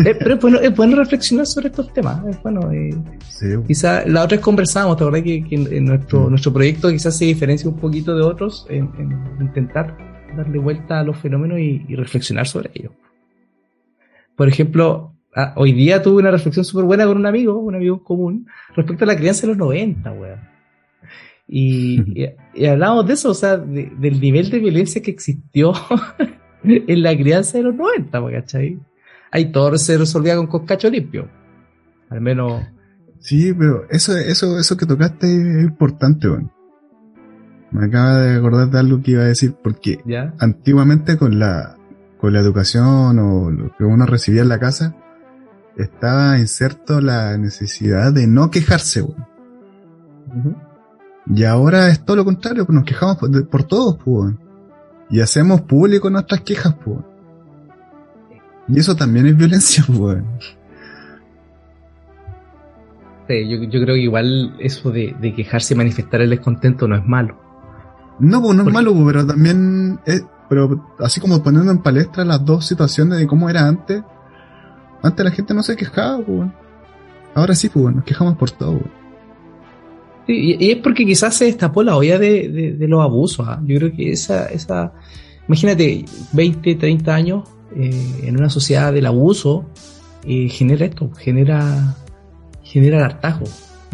Eh, pero es bueno, es bueno reflexionar sobre estos temas. Es bueno, eh, Sí, quizá la otra vez conversábamos, ¿te acordás que, que en, en nuestro, Mm. nuestro proyecto quizás se diferencia un poquito de otros en, en intentar darle vuelta a los fenómenos y, y reflexionar sobre ellos? Por ejemplo, ah, hoy día tuve una reflexión súper buena con un amigo, un amigo común, respecto a la crianza de los 90, weón. Y, y, y hablamos de eso, o sea, de- del nivel de violencia que existió en la crianza de los 90, po, ¿cachai? Ahí todo se resolvía con coscacho limpio. Al menos, Sí, pero eso, eso, eso que tocaste es importante, weón. Me acaba de acordar de algo que iba a decir, porque ¿ya? antiguamente con la, con la educación o lo que uno recibía en la casa, estaba inserto la necesidad de no quejarse, weón. Ujú. Y ahora es todo lo contrario, pues nos quejamos por, de- por todos, pues. Y hacemos público nuestras quejas, pues. Y eso también es violencia, pues. Sí, yo, yo creo que igual eso de, de quejarse y manifestar el descontento no es malo. No, pues no es Porque- malo, pues, pero también es, pero así como poniendo en palestra las dos situaciones de cómo era antes, antes la gente no se quejaba, pues. Ahora sí, pues, nos quejamos por todo, weón. Sí, y, es porque quizás se destapó la olla de, de- los abusos. ¿ah? Yo creo que esa, esa, imagínate, 20, 30 años eh, en una sociedad del abuso, eh, genera esto, genera, genera el hartajo,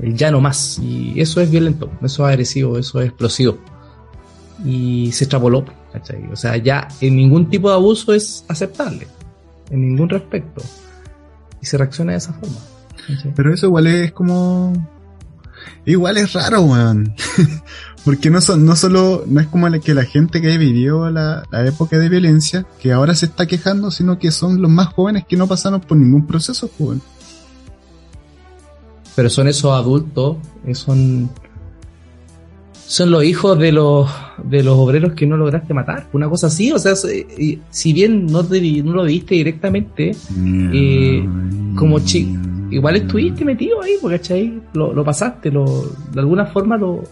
el ya no más. Y eso es violento, eso es agresivo, eso es explosivo. Y se extrapoló, ¿cachai? O sea, ya en ningún tipo de abuso es aceptable, en ningún respecto. Y se reacciona de esa forma. Pero eso igual es como. Igual es raro, weón. Porque no son, no solo, no es como la- que la gente que vivió la, la época de violencia, que ahora se está quejando, sino que son los más jóvenes que no pasaron por ningún proceso, pues, weón. pero son esos adultos, eh, son son los hijos de los de los obreros que no lograste matar, una cosa así, o sea, si bien no, te, no lo viste directamente, Eh, como chi- igual estuviste metido ahí, porque ¿cachai? Lo, lo pasaste, lo, de alguna forma lo,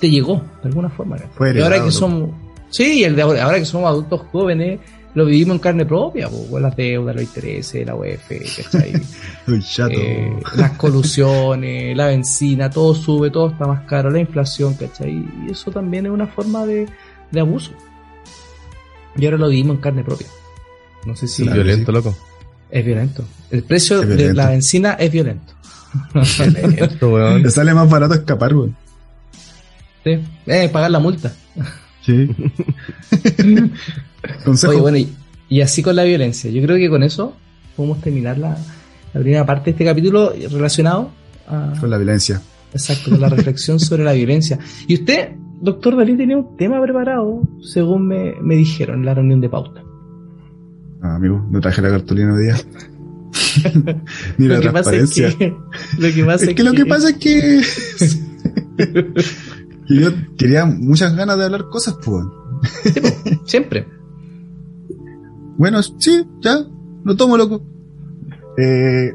te llegó de alguna forma. y ahora que loco. somos, sí, y el de ahora, ahora que somos adultos jóvenes, lo vivimos en carne propia, con las deudas, los intereses, la UEF. Eh, las colusiones, la benzina, todo sube, todo está más caro, la inflación, ¿cachai? Y eso también es una forma de, de abuso. Y ahora lo vivimos en carne propia. No sé si Claro. Violento, loco. Es violento. El precio de la benzina es violento. Weón. Te sale más barato escapar, weón. Sí. Eh, pagar la multa. Sí. Consejo. Oye, bueno, y, y así con la violencia. Yo creo que con eso podemos terminar la, la primera parte de este capítulo relacionado a, Con la violencia. exacto, con la reflexión sobre la violencia. Y usted, doctor Dalí, tenía un tema preparado, según me, me dijeron en la reunión de pauta. Ah, amigo, no traje la cartulina hoy día. Ni la lo que pasa es transparencia. que, lo que pasa Es que lo que pasa es que. que yo quería muchas ganas de hablar cosas, pues. Sí, siempre. Bueno, sí, ya, lo tomo, loco. Eh,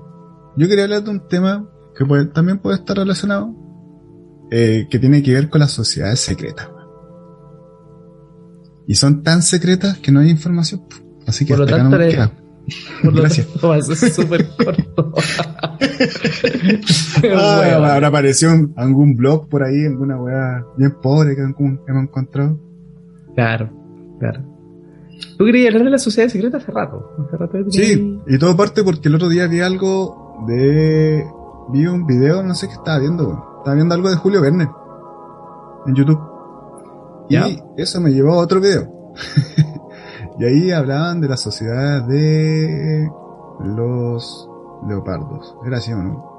yo quería hablar de un tema que puede- también puede estar relacionado, eh, que tiene que ver con las sociedades secretas. Y son tan secretas que no hay información. Así que Por lo hasta acá tanto, no me eres- queda. Por lo Gracias. tanto, va a ser súper corto. Ah, Weón. habrá aparecido un- algún blog por ahí, alguna weá bien pobre que hemos encontrado. Claro, claro. Tú querías hablar de la sociedad secreta hace rato. Hace rato que Sí, y todo parte porque el otro día vi algo de. Vi un video, no sé qué estaba viendo. Estaba viendo algo de Julio Verne en YouTube. Y eso me llevó a otro video. y ahí hablaban de la sociedad de los leopardos. ¿Era así o no?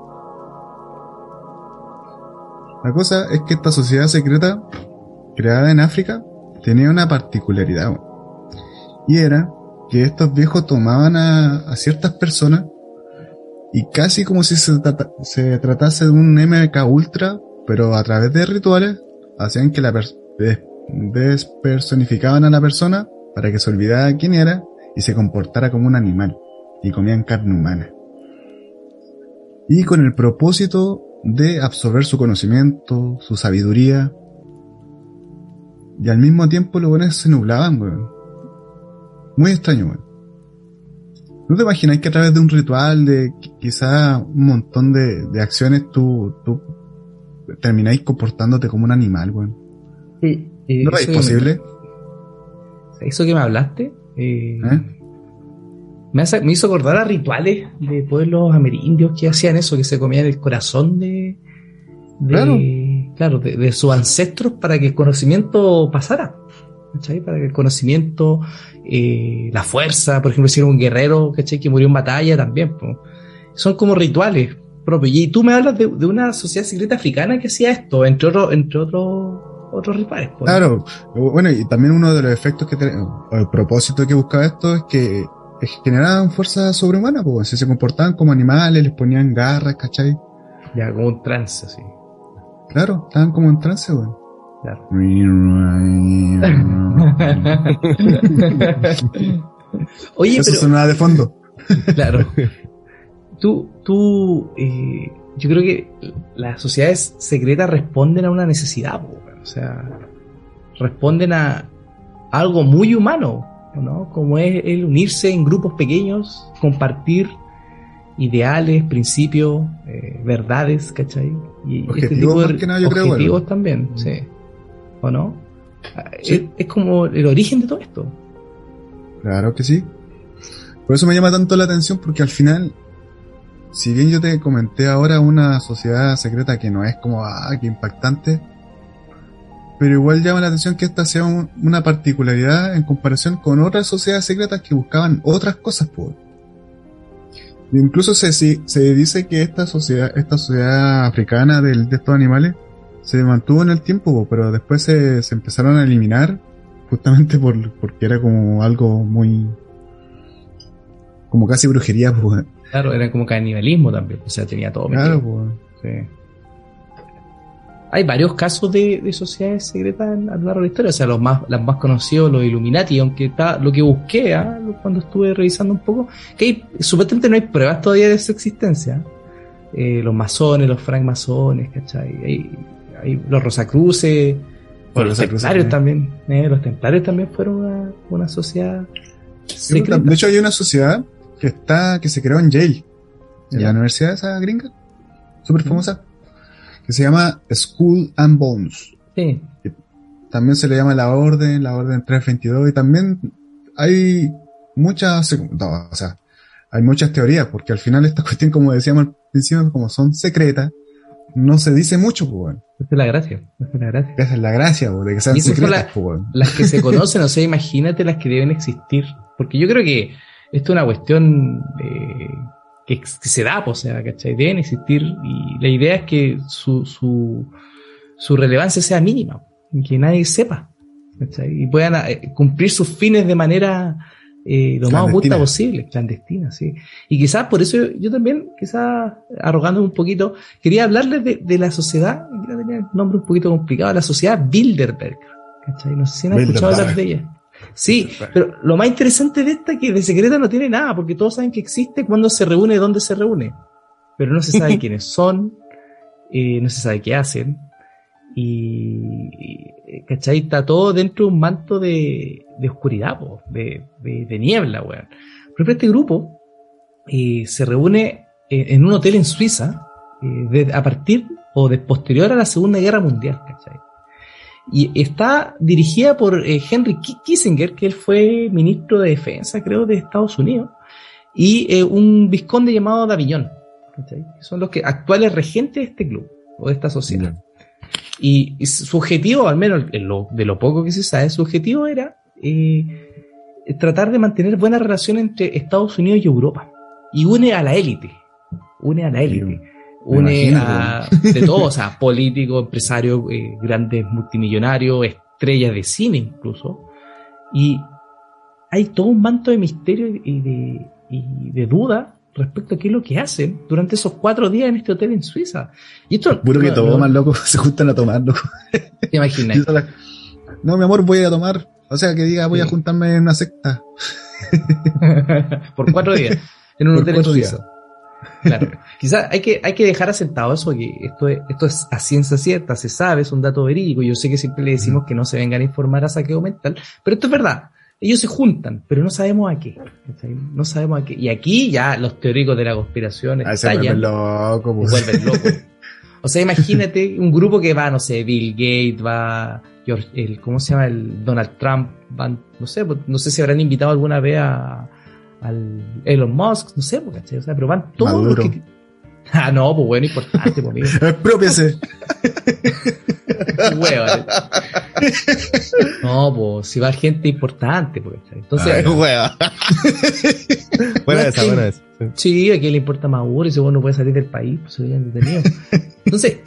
La cosa es que esta sociedad secreta, creada en África, tenía una particularidad. Y era que estos viejos tomaban a, a ciertas personas y casi como si se, trata- se tratase de un MK Ultra, pero a través de rituales, hacían que la des- despersonificaban a la persona para que se olvidara quién era y se comportara como un animal y comían carne humana. Y con el propósito de absorber su conocimiento, su sabiduría, y al mismo tiempo los buenos se nublaban, weón. Muy extraño, weón. ¿No te imagináis que a través de un ritual, de qui- quizá un montón de, de acciones, tú, tú termináis comportándote como un animal, weón? Sí, ¿No es posible? Eso que me hablaste, eh, ¿Eh? me, hace- me hizo acordar a rituales de pueblos amerindios que hacían eso, que se comían el corazón de, de Claro. claro, de, de sus ancestros para que el conocimiento pasara. ¿cachai? Para que el conocimiento, eh, la fuerza, por ejemplo, si era un guerrero ¿cachai? que murió en batalla también. Son como rituales propios. Y tú me hablas de, de una sociedad secreta africana que hacía esto, entre otros, entre otros, otros rituales. po. Claro, bueno, y también uno de los efectos que, te- o el propósito que buscaba esto es que generaban fuerza sobrehumana, pues, se comportaban como animales, les ponían garras, ¿cachai? Ya, como un trance, así. Claro, estaban como en trance, weón. Claro. Oye, Eso pero sonaba de fondo. claro. Tú, tú, eh, yo creo que las sociedades secretas responden a una necesidad, po. O sea, responden a algo muy humano, ¿no? Como es el unirse en grupos pequeños, compartir ideales, principios, eh, verdades, ¿cachai? Y este Objetivos, más que nada, yo creo, objetivos bueno. también, sí. ¿O no? Sí. Es, es como el origen de todo esto. Claro que sí. Por eso me llama tanto la atención porque al final, si bien yo te comenté ahora una sociedad secreta que no es como, ah, qué impactante, pero igual llama la atención que esta sea un- una particularidad en comparación con otras sociedades secretas que buscaban otras cosas, pues. Incluso se, se, dice que esta sociedad, esta sociedad africana del- de estos animales se mantuvo en el tiempo, po, pero después se, se empezaron a eliminar justamente por, porque era como algo muy como casi brujería pues Claro, era como canibalismo también, o sea, tenía todo claro pues Sí. Hay varios casos de, de sociedades secretas en- a lo largo de la historia, o sea, los más, las más conocidos, los Illuminati, aunque está, lo que busqué ¿ah? cuando estuve revisando un poco, que hay, supuestamente no hay pruebas todavía de su existencia. Eh, los masones, los francmasones, ¿cachai? Hay, hay los Rosacruces, Bueno, los templarios también. también, eh, los templarios también fueron una, una sociedad secreta. De hecho, hay una sociedad que está, que se creó en Yale, en Ya. la universidad esa gringa, súper famosa, que se llama School and Bones. Sí, También se le llama la orden, la orden 322, y también hay muchas, no, o sea, hay muchas teorías, porque al final esta cuestión, como decíamos al principio, como son secretas, no se dice mucho, pues, esa es la gracia, esa es la gracia. Esa es la gracia, weón, de que sean secretas, las- pues, las que se conocen, o sea, imagínate las que deben existir. Porque yo creo que esto es una cuestión eh, que, que se da, pues, o sea, ¿cachai? Deben existir y la idea es que su, su, su relevancia sea mínima, que nadie sepa, ¿cachai? Y puedan eh, cumplir sus fines de manera eh, lo más oculta posible, clandestina, sí. Y quizás por eso yo, yo también, quizás arrogándome un poquito, quería hablarles de, de la sociedad, ya tenía el nombre un poquito complicado, la sociedad Bilderberg. ¿cachai? No sé si han escuchado hablar de ella. Sí, pero lo más interesante de esta es que de secreta no tiene nada, porque todos saben que existe, cuándo se reúne, dónde se reúne. Pero no se sabe quiénes son, eh, no se sabe qué hacen. Y, ¿cachai? Está todo dentro de un manto de, de oscuridad, po, de, de, de niebla, weón. Por ejemplo, este grupo eh, se reúne eh, en un hotel en Suiza eh, a partir o de posterior a la Segunda Guerra Mundial, ¿cachai? Y está dirigida por eh, Henry Ki- Kissinger, que él fue ministro de Defensa, creo, de Estados Unidos, y eh, un vizconde llamado ¿cachai? Que son los que actuales regentes de este club o de esta sociedad. Y, y su objetivo, al menos lo- de lo poco que se sabe, su objetivo era eh, tratar de mantener buena relación entre Estados Unidos y Europa. Y une a la élite. Une a la élite. Une a de todo, o sea, políticos, empresarios, eh, grandes multimillonarios, estrellas de cine incluso. Y hay todo un manto de misterio y de, y de duda respecto a qué es lo que hacen durante esos cuatro días en este hotel en Suiza. Y esto Puro que no- toman, no- loco, se juntan a tomar, loco. ¿Te imaginas? No, mi amor, voy a tomar. O sea, que diga, voy a juntarme en una secta. Por cuatro días. En un Por hotel en Suiza. Claro. Quizás hay que, hay que dejar asentado eso, que esto es, esto es a ciencia cierta, se sabe, es un dato verídico. Yo sé que siempre le decimos que no se vengan a informar a saqueo mental, pero esto es verdad. Ellos se juntan, pero no sabemos a qué. No sabemos a qué. Y aquí ya los teóricos de la conspiración Ahí se vuelven loco, se pues. vuelven locos. O sea, imagínate un grupo que va, no sé, Bill Gates, va George, el, ¿cómo se llama? El Donald Trump, van, no sé, pues, no sé si habrán invitado alguna vez a, al Elon Musk, no sé, pues, ¿cachai? O sea, pero van todos Maduro. los que... Ah, no, pues bueno, importante, pues amigo. Expropiese. Huevo, eh. No, pues si va gente importante, pues. Entonces. Hueva. buena esa, buena esa. Sí. A quién le importa Maduro y si vos no puedes salir del país, pues se habían detenido. Entonces,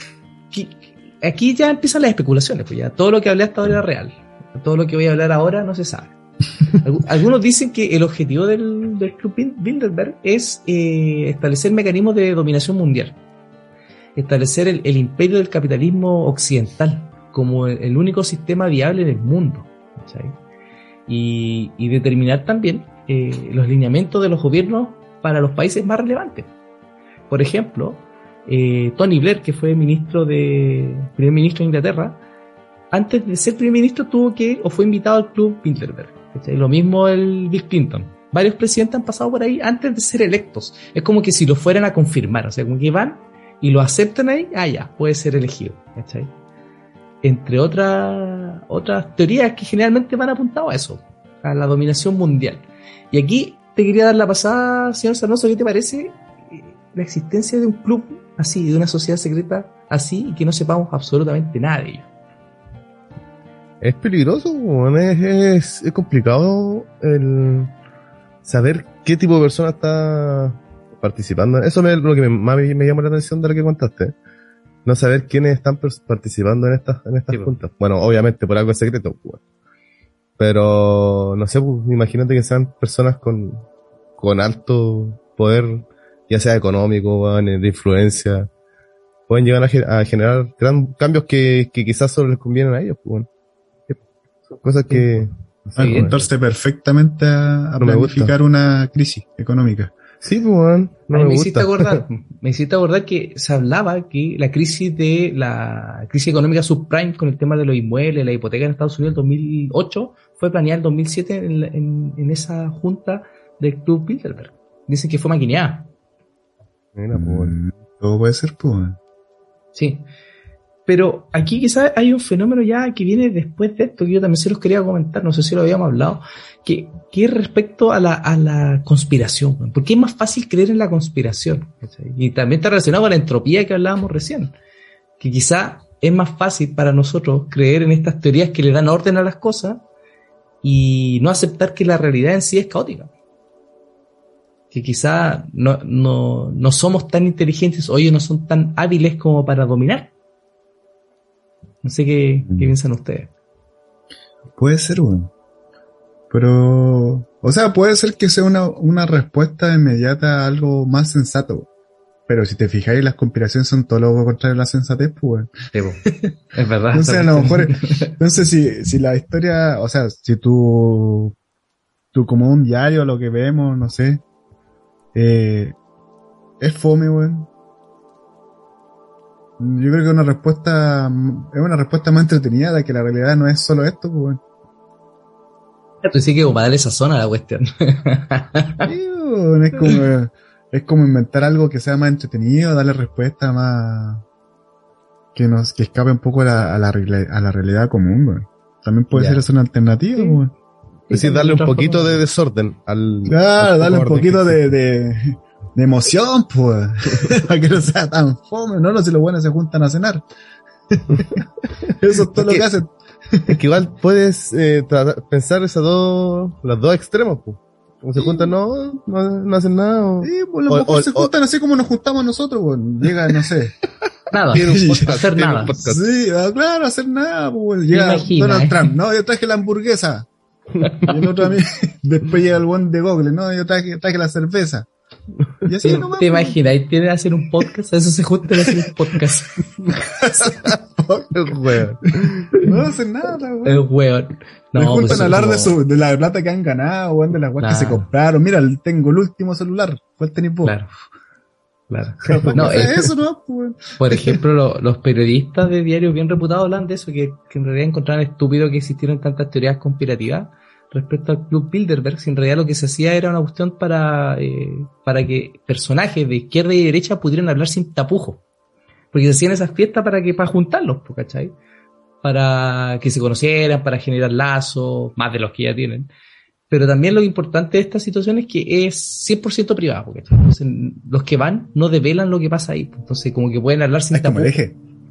aquí ya empiezan las especulaciones, pues ya todo lo que hablé hasta ahora era real. Todo lo que voy a hablar ahora no se sabe. Algu- Algunos dicen que el objetivo del, del Club Bil- Bilderberg es eh, establecer mecanismos de dominación mundial. Establecer el, imperio del capitalismo occidental como el, único sistema viable en el mundo. y determinar también eh, los lineamientos de los gobiernos para los países más relevantes. Por ejemplo, eh, Tony Blair, que fue ministro de primer ministro de Inglaterra, antes de ser primer ministro tuvo que o fue invitado al club Bilderberg. Lo mismo el Bill Clinton. Varios presidentes han pasado por ahí antes de ser electos. Es como que si lo fueran a confirmar, o sea, como que van y lo aceptan ahí, ah, ya, puede ser elegido. Entre otras otras teorías que generalmente van apuntado a eso, a la dominación mundial. Y aquí te quería dar la pasada, señor Sarnoso, ¿qué te parece eh, la existencia de un club así, de una sociedad secreta así, y que no sepamos absolutamente nada de ello? Es peligroso, es, es, es complicado el saber qué tipo de persona está participando. Eso es lo que me, más me, llamó la atención de lo que contaste. No saber quiénes están participando en estas, en estas Sí, juntas. Bueno, obviamente por algo es secreto. Pero, no sé, pues, imagínate que sean personas con, con alto poder, ya sea económico, de influencia. Pueden llegar a, ge- a generar cambios que, que quizás solo les convienen a ellos, pues, weón. Son cosas que... no sé, Van a weón. juntarse perfectamente a, planificar una crisis económica. Sí, pues, weón. No Ahí me, hiciste acordar, me hiciste acordar que se hablaba que la crisis de la crisis económica subprime con el tema de los inmuebles, la hipoteca en Estados Unidos en 2008 fue planeada en 2007 en, en- en esa junta del Club Bilderberg. Dicen que fue maquineada. Mira, pues. Mm, Todo puede ser, pues. Sí. Pero aquí quizás hay un fenómeno ya que viene después de esto, que yo también se los quería comentar, no sé si lo habíamos hablado, que, que es respecto a la, a la conspiración. Porque es más fácil creer en la conspiración. Y también está relacionado con la entropía que hablábamos recién. Que quizá es más fácil para nosotros creer en estas teorías que le dan orden a las cosas y no aceptar que la realidad en sí es caótica. Que quizá no, no, no somos tan inteligentes o ellos no son tan hábiles como para dominar. No sé qué, qué Mm. piensan ustedes. Puede ser, weón. Pero, o sea, puede ser que sea una, una respuesta inmediata a algo más sensato. Pero si te fijáis, las conspiraciones son todo lo contrario a la sensatez, pues. weón. Es verdad. Entonces, a lo mejor, entonces si, si la historia, o sea, si tú, tú como un diario, lo que vemos, no sé, eh, es fome, weón. Yo creo que una respuesta, es una respuesta más entretenida de que la realidad no es solo esto, pues, weón. Tú sí que como para darle esa zona a la cuestión. Es como, es como inventar algo que sea más entretenido, darle respuesta más, que nos, que escape un poco a la, a la, a la realidad común, weón. También puede Ya. ser eso una alternativa, Sí. Es decir, darle un poquito de desorden al. Claro, al darle un poquito de, de emoción, pues. Para que no sea tan fome, ¿no? No, si los buenos se juntan a cenar. Eso es todo lo que- que hacen. Es que igual puedes eh, pensar esas dos, los dos extremos, pues. Como se juntan, no, no, no hacen nada. O, Sí, pues los O- mejor o- se o- juntan así como nos juntamos nosotros, weón. Llega, no sé. Nada. Podcast, hacer nada. Sí, ah, claro, hacer nada, pues. Llega Imagina, Donald eh. Trump, no, yo traje la hamburguesa. Y el otro a mí, después llega el buen de Google, no, yo traje, traje la cerveza. ¿Te, nomás, te imaginas? Ahí tienen que hacer un podcast. A eso se juntan a hacer un podcast. Weón. No hacen nada, weón. El weón. No, pues juntan a hablar como- de, su, de la plata que han ganado, weón, de las weas que se compraron. Mira, tengo el último celular. ¿Cuál tenés vos? Claro. Claro. No, No, es es- eso, ¿no? Weón. Por ejemplo, lo- los periodistas de diarios bien reputados hablan de eso, que, que en realidad encontraron estúpido que existieron tantas teorías conspirativas respecto al Club Bilderberg, si en realidad lo que se hacía era una cuestión para, eh, para que personajes de izquierda y derecha pudieran hablar sin tapujos. Porque se hacían esas fiestas para que, para juntarlos, ¿cachai? Para que se conocieran, para generar lazos, más de los que ya tienen. Pero también lo importante de esta situación es que es 100% privado, ¿cachai? Entonces, los que van no develan lo que pasa ahí. Entonces, como que pueden hablar sin tapujos.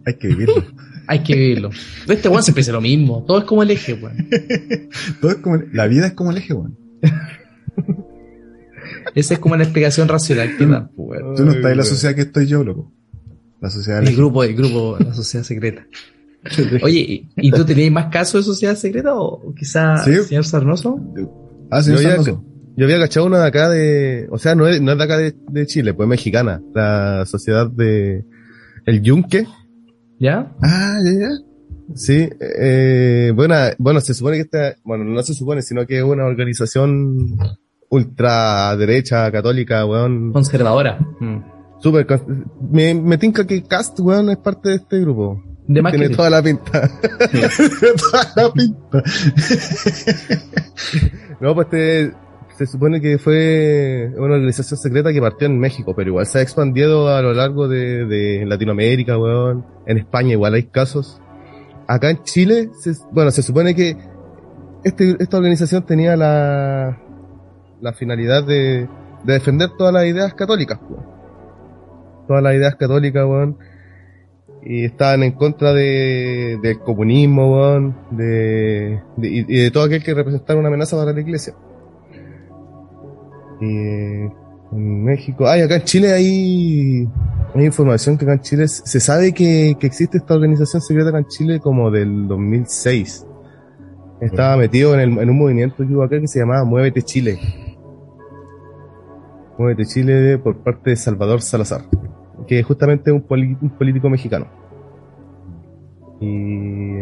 Hay que vivirlo. Hay que vivirlo. Este weón siempre dice lo mismo. Todo es como el eje, weón. Todo es como el- la vida es como el eje, weón. Esa es como una explicación racional que pues, weón. Tú no estás en la sociedad que estoy yo, loco. La sociedad del El grupo, el grupo, la sociedad secreta. Oye, ¿y, tú tenías más casos de sociedad secreta o quizá Sí. señor Sarnoso? Ah, señor Yo Sarnoso. Yo había cachado una de acá de, o sea, no es, no es de acá de, de Chile, pues mexicana, la sociedad de El Yunque, ¿Ya? Ah, ya, ya. sí, eh, bueno, bueno, se supone que esta, bueno, no se supone, sino que es una organización ultraderecha, católica, weón, Conservadora. Mm. super, con- me, me tinca que Cast, weón, es parte de este grupo. De más Tiene que toda la pinta. Toda la pinta. No, pues este, se supone que fue una organización secreta que partió en México, pero igual se ha expandido a lo largo de, de Latinoamérica, weón. En España igual hay casos. Acá en Chile, se- bueno, se supone que este, esta organización tenía la, la finalidad de, de defender todas las ideas católicas, weón. Todas las ideas católicas, weón. Y estaban en contra de, del comunismo, weón, de, de- y, de todo aquel que representara una amenaza para la iglesia. Y eh, en México, ay, acá en Chile hay, hay información que acá en Chile se sabe que, que existe esta organización secreta acá en Chile como del 2006. Estaba metido en, el- en un movimiento que hubo acá que se llamaba Muévete Chile. Muévete Chile por parte de Salvador Salazar, que es justamente un, un político mexicano. Y...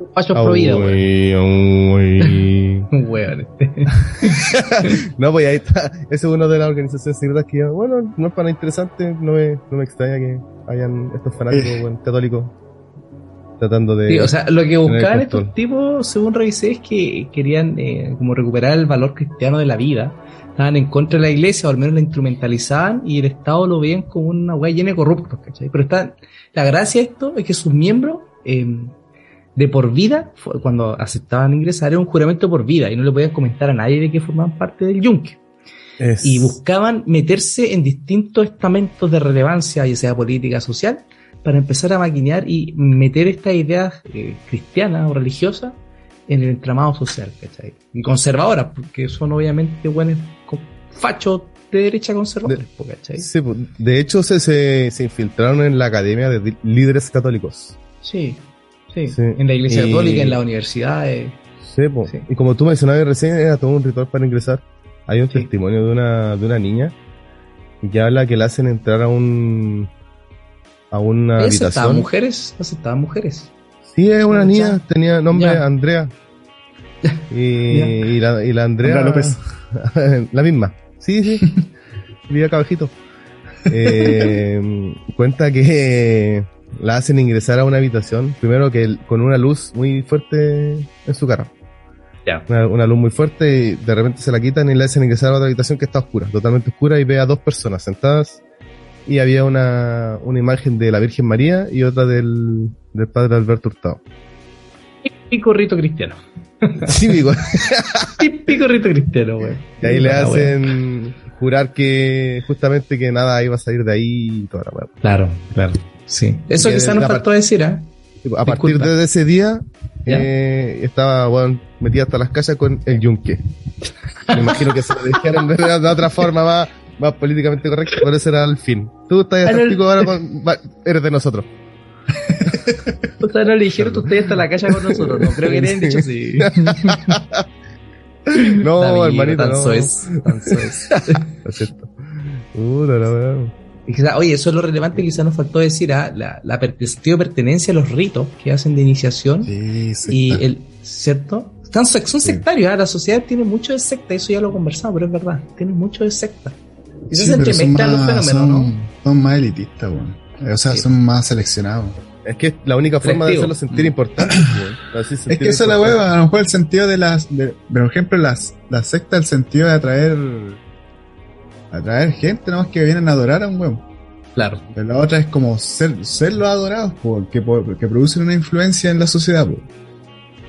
eh, Pacho prohibido, weón. Uy. weón. no, pues ahí está. Ese es uno de las organizaciones secretas que, bueno, no es para interesante, no me, no me extraña que hayan estos fanáticos Eh. bueno, católicos tratando de... Sí, o sea, lo que buscaban estos tipos, según revisé, es que querían eh, como recuperar el valor cristiano de la vida. Estaban en contra de la iglesia, o al menos la instrumentalizaban, y el Estado lo veían como una weá llena de corruptos, ¿cachai? Pero está, la gracia de esto es que sus miembros, eh, de por vida, fue- cuando aceptaban ingresar, era un juramento por vida, y no le podían comentar a nadie de que formaban parte del yunque. Es- y buscaban meterse en distintos estamentos de relevancia, ya sea política, social, para empezar a maquinear y meter estas ideas eh, cristianas o religiosas en el entramado social, ¿cachai? Y conservadoras, porque son obviamente buenos fachos de derecha conservadores, ¿cachai? Sí, de hecho se, se, se infiltraron en la Academia de Líderes Católicos. Sí, sí, Sí. En la iglesia Y- católica, en las universidades. Sí. Sí. Y como tú mencionabas recién, era todo un ritual para ingresar. Hay un Sí. testimonio de una, de una niña que habla que la hacen entrar a un a una ¿Aceptaban habitación. mujeres? ¿Aceptaban mujeres? Sí, es una Ya. niña, tenía nombre Ya. Andrea. Y, la, y la Andrea. Andrea López. la misma. Sí, sí. Vivía cabejito. Eh, cuenta que la hacen ingresar a una habitación, primero que el- con una luz muy fuerte en su cara. Ya. Una, una luz muy fuerte y de repente se la quitan y la hacen ingresar a otra habitación que está oscura, totalmente oscura y ve a dos personas sentadas y había una, una imagen de la Virgen María y otra del, del padre Alberto Hurtado. Típico rito cristiano. Típico. Típico rito cristiano, güey. Y ahí le wea. hacen jurar que justamente que nada iba a salir de ahí y toda la weá. Claro, claro. Sí. Eso Que quizás nos de- faltó decir, ¿ah? A partir Disculpa. de ese día, eh, estaba bueno, metida hasta las calles con el yunque. Me imagino que se lo dijeron de, de otra forma más, más políticamente correcta, pero ese era el fin. Tú estás En el- ahora con- va- eres de nosotros. O sea, no le dijeron que usted está en la calle con nosotros. No creo que le hayan dicho así. No, Amigo, hermanito, tan no. soez, tan soez. Lo siento. Uh, la, la, la. Y quizá- oye, eso es lo relevante que quizás nos faltó decir, ¿ah? la, la per- el sentido de pertenencia a los ritos que hacen de iniciación Sí, sí. y el, ¿cierto? Están, son Sí. sectarios, ¿ah? la sociedad tiene mucho de secta, eso ya lo conversamos, pero es verdad, tiene mucho de secta. Quizás Sí, se son entremezclan los más- fenómenos, ¿no? son- Son más elitistas, weón. O sea, Sí. son más seleccionados. Es que es la única forma de hacerlo sentir importante. weón. Así Es que eso es la importante. hueva, a lo mejor el sentido de las, de, por ejemplo, las, la secta, el sentido de atraer, atraer gente nomás que vienen a adorar a un huevo. Claro. Pero la otra es como ser, ser los adorados, po, que, que producen una influencia en la sociedad, po.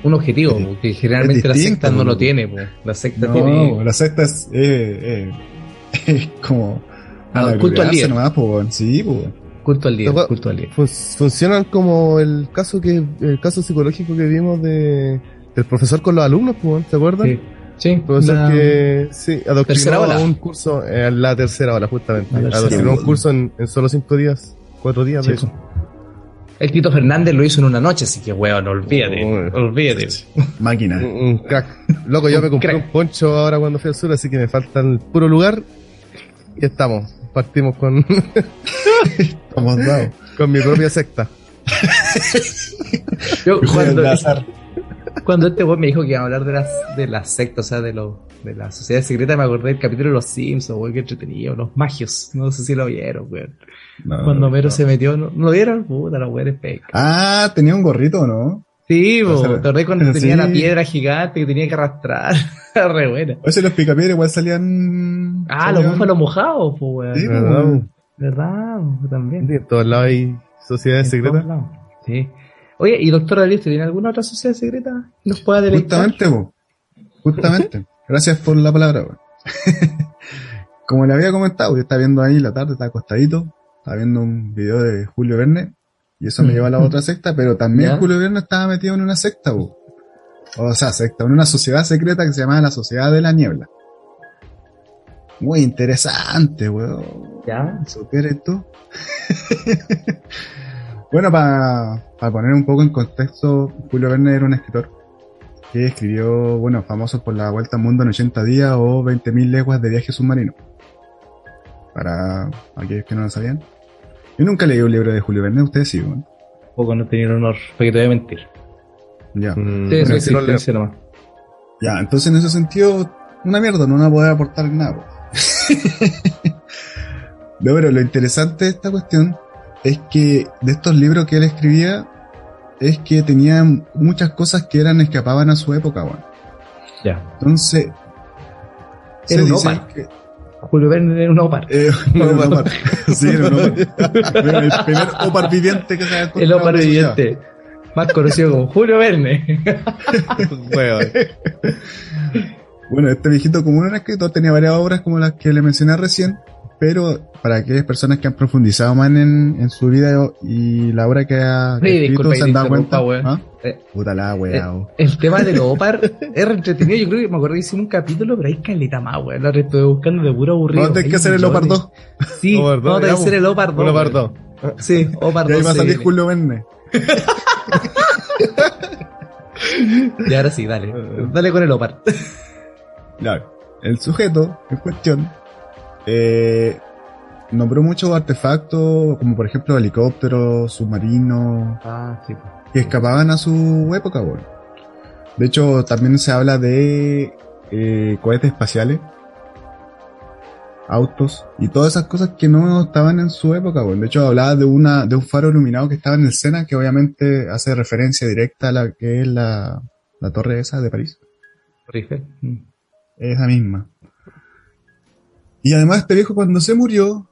Un objetivo, Es- porque generalmente la secta no po. lo tiene, po. la secta No, tiene la secta es, eh, eh, es como Ah, a la culto al líder. nomás, po, weón. sí, po. weón. culto al líder, Pero, culto al líder. Fun- funcionan como el caso que el caso psicológico que vimos de del profesor con los alumnos, ¿te acuerdas? Sí, sí. Profesor que sí, adoctrinó ola. a un curso en la tercera hora justamente. Tercera Adoctrinó ola. un curso en, en solo cinco días, cuatro días Sí. de hecho. El Tito Fernández lo hizo en una noche, así que weón, olvídate, Uy. olvídate. Máquina. Un, un crack. Loco, yo me compré crack. un poncho ahora cuando fui al sur, así que me falta el puro lugar. Y estamos. Partimos con, Estamos dados. con mi propia secta. Yo, cuando. Cuando este weón me dijo que iba a hablar de las, de las sectas, o sea, de los, de la sociedad secreta, me acordé del capítulo de los Simpsons, weón, que entretenido, los magios, no sé si lo vieron, weón. No, Cuando Mero no. se metió, ¿no, ¿no lo vieron? Puta, la weón es peca. Ah, tenía un gorrito, ¿no? Sí, O po, sea, te acordás cuando sí. tenía la piedra gigante que tenía que arrastrar, re buena. O sea, los picapiedras igual salían. Ah, los búfalos mojados, pues weón. Sí, ¿Verdad? ¿Verdad? También. En todos lados hay sociedades En secretas. lados. Sí. Oye, ¿y doctor usted tiene alguna otra sociedad secreta que nos pueda deleitar? Justamente, po. Justamente. Gracias por la palabra, weón. Como le había comentado, yo estaba viendo ahí la tarde, estaba acostadito, estaba viendo un video de Julio Verne, y eso me llevó a la otra secta, pero también Ya. Julio Verne estaba metido en una secta, po. O sea, secta, en una sociedad secreta que se llamaba la Sociedad de la Niebla. Muy interesante, weón. Ya. ¿Supieras tú? bueno, para poner un poco en contexto, Julio Verne era un escritor que escribió, bueno, famoso por la Vuelta al Mundo en 80 días o 20.000 leguas de viaje submarino. Para aquellos que no lo sabían. Yo nunca leí un libro de Julio Verne, ustedes sí, ¿no? Poco no tenía el honor, porque te voy a mentir. Ya. Mm, Sí, bueno, eso sí existencia nomás. Ya, entonces en ese sentido, una mierda, no van a poder aportar nada. no, pero lo interesante de esta cuestión es que de estos libros que él escribía, es que tenían muchas cosas que eran escapaban a su época, weón. Ya. Entonces, Era un Opar. que, Julio Verne era un Opar. eh, era un Opar. Sí, era un Opar. Era el primer Opar viviente que se había El Opar evidente. Más conocido como Julio Verne. Bueno, este viejito como un escritor tenía varias obras como las que le mencioné recién, pero para aquellas personas que han profundizado más en, en su vida y la obra que ha que Sí, escrito disculpa se han dado cuenta. ¿Ah? Eh, Puta la weá. oh. El tema de los Opar es re entretenido. Yo creo que me acuerdo que hicimos un capítulo, pero hay caleta más, weón. Lo estuve buscando de puro aburrido. Vamos a tener que hacer el. Opar 2. Sí, Opar dos, vamos a tener que hacer el Opar 2. Uno weón. parto. Sí, Opar Y ahí 2. va a salir. Julio Verne. Y ahora sí, dale. Dale con el Opar. Claro. El sujeto en cuestión eh, nombró muchos artefactos, como por ejemplo helicópteros, submarinos, Ah, sí. que escapaban a su época, weón. De hecho, también se habla de eh, cohetes espaciales, autos y todas esas cosas que no estaban en su época, weón. De hecho, hablaba de una de un faro iluminado que estaba en el Sena, que obviamente hace referencia directa a la que es la, la torre esa de París. Rife. Mm. Esa misma. Y además este viejo cuando se murió,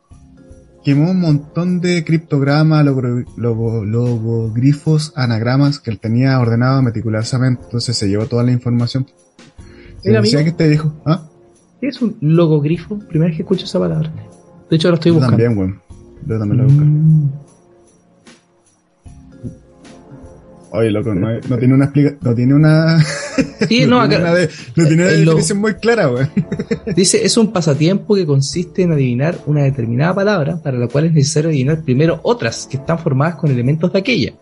quemó un montón de criptogramas, logo- logo- logogrifos, anagramas que él tenía ordenado meticulosamente. Entonces se llevó toda la información. Se decía que este viejo... ¿Ah? ¿Qué es un logogrifo? Primera vez que escucho esa palabra. De hecho, lo estoy Yo buscando. también, weón. Yo también lo voy a buscar. Mm. Oye, loco, no, no tiene una explicación... No tiene una... Sí, no, acá- una de- no una lo- muy clara, weón. Dice, es un pasatiempo que consiste en adivinar una determinada palabra para la cual es necesario adivinar primero otras que están formadas con elementos de aquella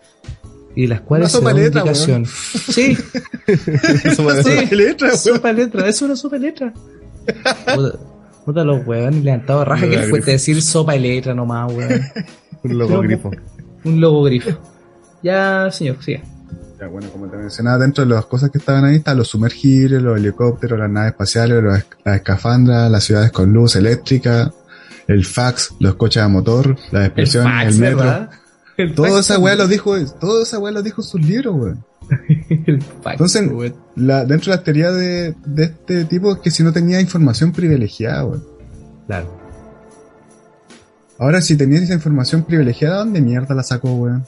y de las cuales Una se da sopa una. Sí, Sí. ¿Qué letra, weón? sopa letra, es una sopa letra. Puta, los huevones levantados raja que fuerte decir sopa y letra nomás, weón. Un logogrifo. Un logogrifo. Ya, señor, siga. Ya, bueno, como te mencionaba, dentro de las cosas que estaban ahí están los sumergibles, los helicópteros, las naves espaciales, los las escafandras, las ciudades con luz eléctrica, el fax, los coches a motor, las El expresiones, el, fax, metro. ¿verdad? El Toda esa weá lo dijo, toda esa weá lo dijo en sus libros, weón. El Entonces. La, dentro de la teoría de, de este tipo es que si no tenía información privilegiada, weón. Claro. Ahora, si tenía esa información privilegiada, ¿dónde mierda la sacó, weón?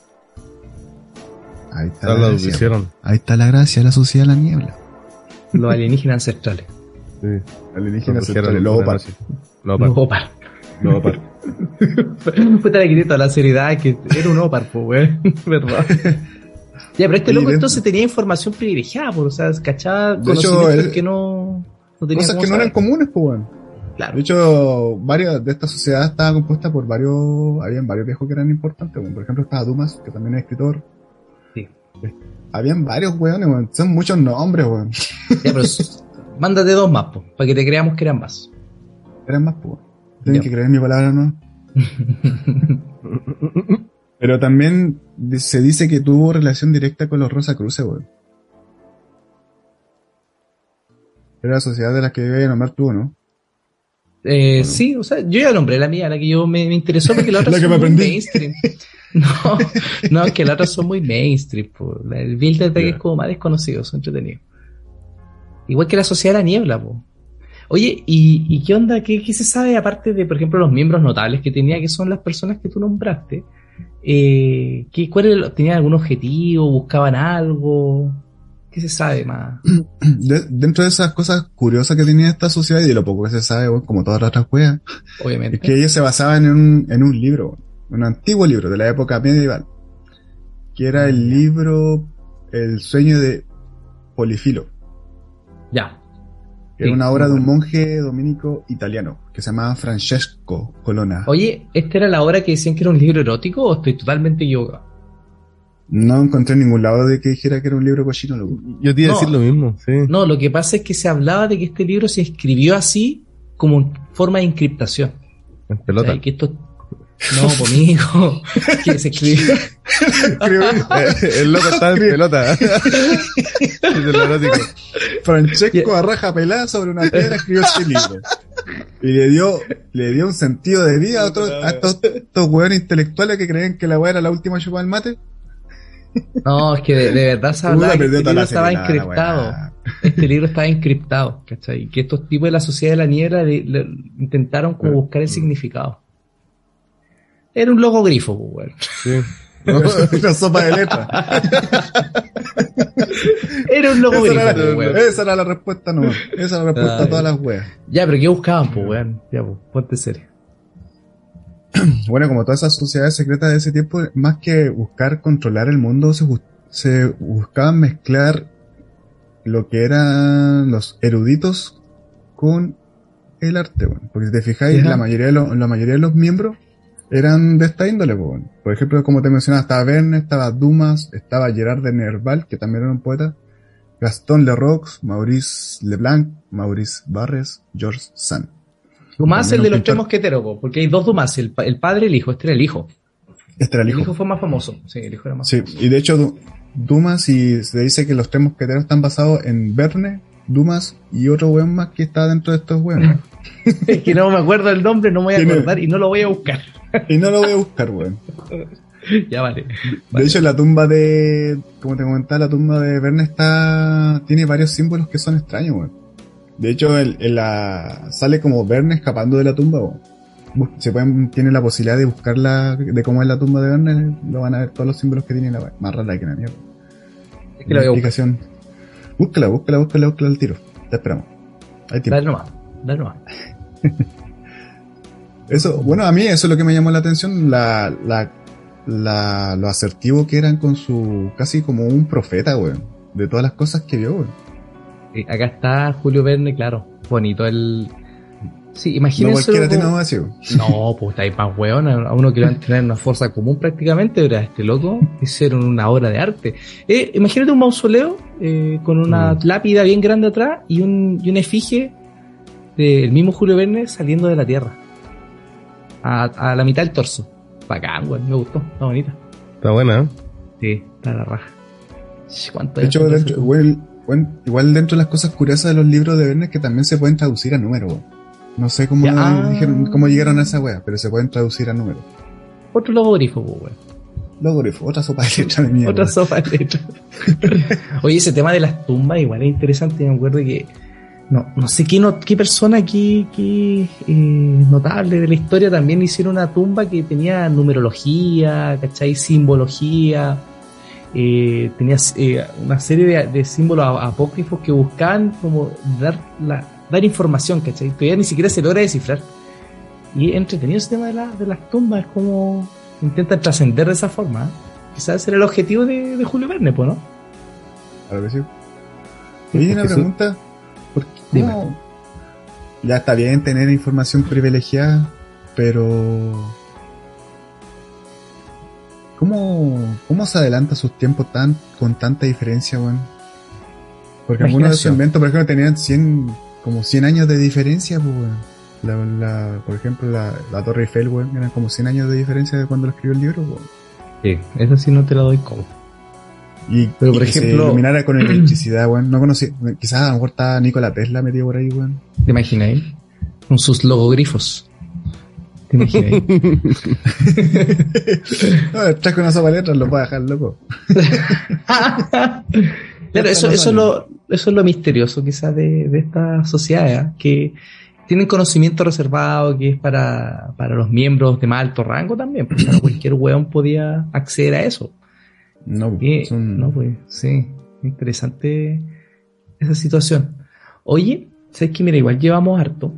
Ahí está, Ya la lo gracia, hicieron. ahí está la gracia, la sociedad de la niebla. Los alienígenas ancestrales. Sí. Alienígenas pusieron lobo par. Lobo par. Los Opar. Lobo par. Le quité toda la seriedad que era un Opar, pues, weón. ¿Verdad? Ya, pero este loco dentro- entonces tenía información privilegiada, pues, o sea, cachaba conocimientos él- que no, no tenía Cosas que no eran comunes, pues, weón. Claro. De hecho, varias de estas sociedades estaban compuestas por varios, habían varios viejos que eran importantes, weón. Por ejemplo, estaba Dumas, que también es escritor. Habían varios weones, weón. Son muchos nombres, weón. Ya, pero mándate dos más, pues, para que te creamos que eran más. Eran más, weón. Tienen que creer en mi palabra, ¿no? Pero también se dice que tuvo relación directa con los Rosa Cruces, weón. Era la sociedad de la que iba a nombrar tú, ¿no? Eh, Sí, o sea, yo ya nombré la mía, la que yo me, me interesó porque la otra La que son me muy aprendí. mainstream. No, no, es que las otras son muy mainstream. po. El Bilderberg Ya. es como más desconocido, son entretenidos. Igual que la sociedad de la niebla, po. Oye, ¿y, y qué onda? ¿Qué, qué se sabe aparte de, por ejemplo, los miembros notables que tenía, que son las personas que tú nombraste? Eh, ¿qué, cuál era ¿Tenían algún objetivo? ¿Buscaban algo? ¿Qué se sabe más? De- dentro de esas cosas curiosas que tenía esta sociedad y de lo poco que se sabe, como todas las otras weas, Obviamente. Es que ellos se basaban en un, en un libro, un antiguo libro de la época medieval, que era el libro El sueño de Polifilo, Ya. que era una obra de un monje dominico italiano, que se llamaba Francesco Colonna. Oye, ¿esta era la hora que decían que era un libro erótico o estoy totalmente equivocado? No encontré en ningún lado de que dijera que era un libro cochino, loco. Yo te iba a No. decir lo mismo, sí. No, lo que pasa es que se hablaba de que este libro se escribió así como en forma de encriptación. En O pelota. sea, que esto... No, hijo, que se escribió, el loco estaba en pelota. es. Francesco Arraja Pelá sobre una piedra escribió este libro. Y le dio, le dio un sentido de vida a, otros, a estos, estos hueones intelectuales que creían que la weá era la última chupa del mate. No, es que de, de verdad se hablaba que este libro estaba encriptado. Este libro estaba encriptado, ¿cachai? Y que estos tipos de la sociedad de la niebla le- le- intentaron como buscar el significado. Era un logo grifo, pues, weón. Sí. Una sopa de letra. Era un logo Esa pues, esa era la respuesta, no. Esa era la respuesta Ay. a todas las weas. Ya, pero ¿qué buscaban, pues, weón? Ya, pues, ponte serio. Bueno, como todas esas sociedades secretas de ese tiempo, más que buscar controlar el mundo, se, se buscaban mezclar lo que eran los eruditos con el arte, bueno. Porque si te fijáis, la mayoría, de los, la mayoría de los miembros eran de esta índole, bueno. Por ejemplo, como te mencionaba, estaba Verne, estaba Dumas, estaba Gerard de Nerval, que también era un poeta, Gastón Leroux, Maurice Leblanc, Maurice Barres, Georges Sand. Dumas el de los tres mosqueteros, po, porque hay dos Dumas, el, el padre y el hijo. Este era el hijo. Este era el El hijo. hijo fue más famoso. Sí, el hijo era más Sí, y de hecho, Du- Dumas, y se dice que los tres mosqueteros están basados en Verne, Dumas y otro weón más que está dentro de estos weones. Es que no me acuerdo el nombre, no me voy a acordar y no lo voy a buscar. y no lo voy a buscar, weón. ya vale. De Vale. hecho, la tumba de, como te comentaba, la tumba de Verne está, tiene varios símbolos que son extraños, weón. De hecho, el, en la, sale como Verne escapando de la tumba. Bus- Se pueden, tienen la posibilidad de buscarla, de cómo es la tumba de Verne, lo van a ver todos los símbolos que tiene la. Más rara que la mierda. Es que lo voy a buscar. explicación. Búscala, búscala, búscala, búscala al tiro. Te esperamos. Hay tiempo. Dale nomás. Dale nomás. Eso, bueno, a mí eso es lo que me llamó la atención, la, la, la, lo asertivo que eran con su, casi como un profeta, weón, de todas las cosas que vio, weón. Eh, Acá está Julio Verne, claro. Bonito el. Sí, No imagínense. cualquiera tiene algo así, weón. No, pues está ahí más weón. A uno que a tener una fuerza común prácticamente, pero a este loco hicieron una obra de arte. Eh, imagínate un mausoleo eh, con una Mm. lápida bien grande atrás y un, y un efigie del mismo Julio Verne saliendo de la tierra. A, a la mitad del torso. Bacán, weón, me gustó, está bonita. Está buena, ¿eh? Sí, está la raja. ¿Cuánto De hecho, weón, weón, igual dentro de las cosas curiosas de los libros de Verne es que también se pueden traducir a números. No sé cómo, ah. dijeron, cómo llegaron a esa wea, pero se pueden traducir a números. Otro logogrifo, pues, weón. Logorifo, otra sopa de letra de mierda. Otra sopa de letras. Oye, ese tema de las tumbas igual es interesante. Me acuerdo que no, no sé qué, no, qué persona aquí qué, eh, notable de la historia también hicieron una tumba que tenía numerología, ¿cachai? Simbología. Eh, tenía eh, una serie de, de símbolos apócrifos que buscaban como dar, la, dar información, ¿cachai? Todavía ni siquiera se logra descifrar. Y entretenido ese tema de, la- de las tumbas, es como intentan trascender de esa forma. ¿eh? Quizás ese era el objetivo de, de Julio Verne, pues, ¿no? Claro que sí. Oye, una pregunta. ¿Por qué, cómo- Ya está bien tener información privilegiada, pero... ¿Cómo, cómo se adelanta sus tiempos tan, con tanta diferencia, weón? Porque algunos de esos inventos, por ejemplo, tenían 100, como 100 años de diferencia, pues, weón. La, la- por ejemplo, la, la Torre Eiffel, weón, eran como 100 años de diferencia de cuando lo escribió el libro, weón. Sí, eso sí no te lo doy como. Y, Pero, por y que se ejemplo- iluminara con electricidad, weón. No conocí, quizás a lo mejor está Nikola Tesla metido por ahí, weón. ¿Te imagináis? Con sus logogrifos. ¿Te? No, traes con una sopa letras, lo va a dejar loco. Claro, eso, eso, es lo, eso es lo misterioso quizás de, de esta sociedad, ¿eh? que tienen conocimiento reservado que es para, para los miembros de más alto rango también, porque no cualquier weón podía acceder a eso. No, son- no, pues, sí, interesante esa situación. Oye, ¿sabes que Mira, igual llevamos harto.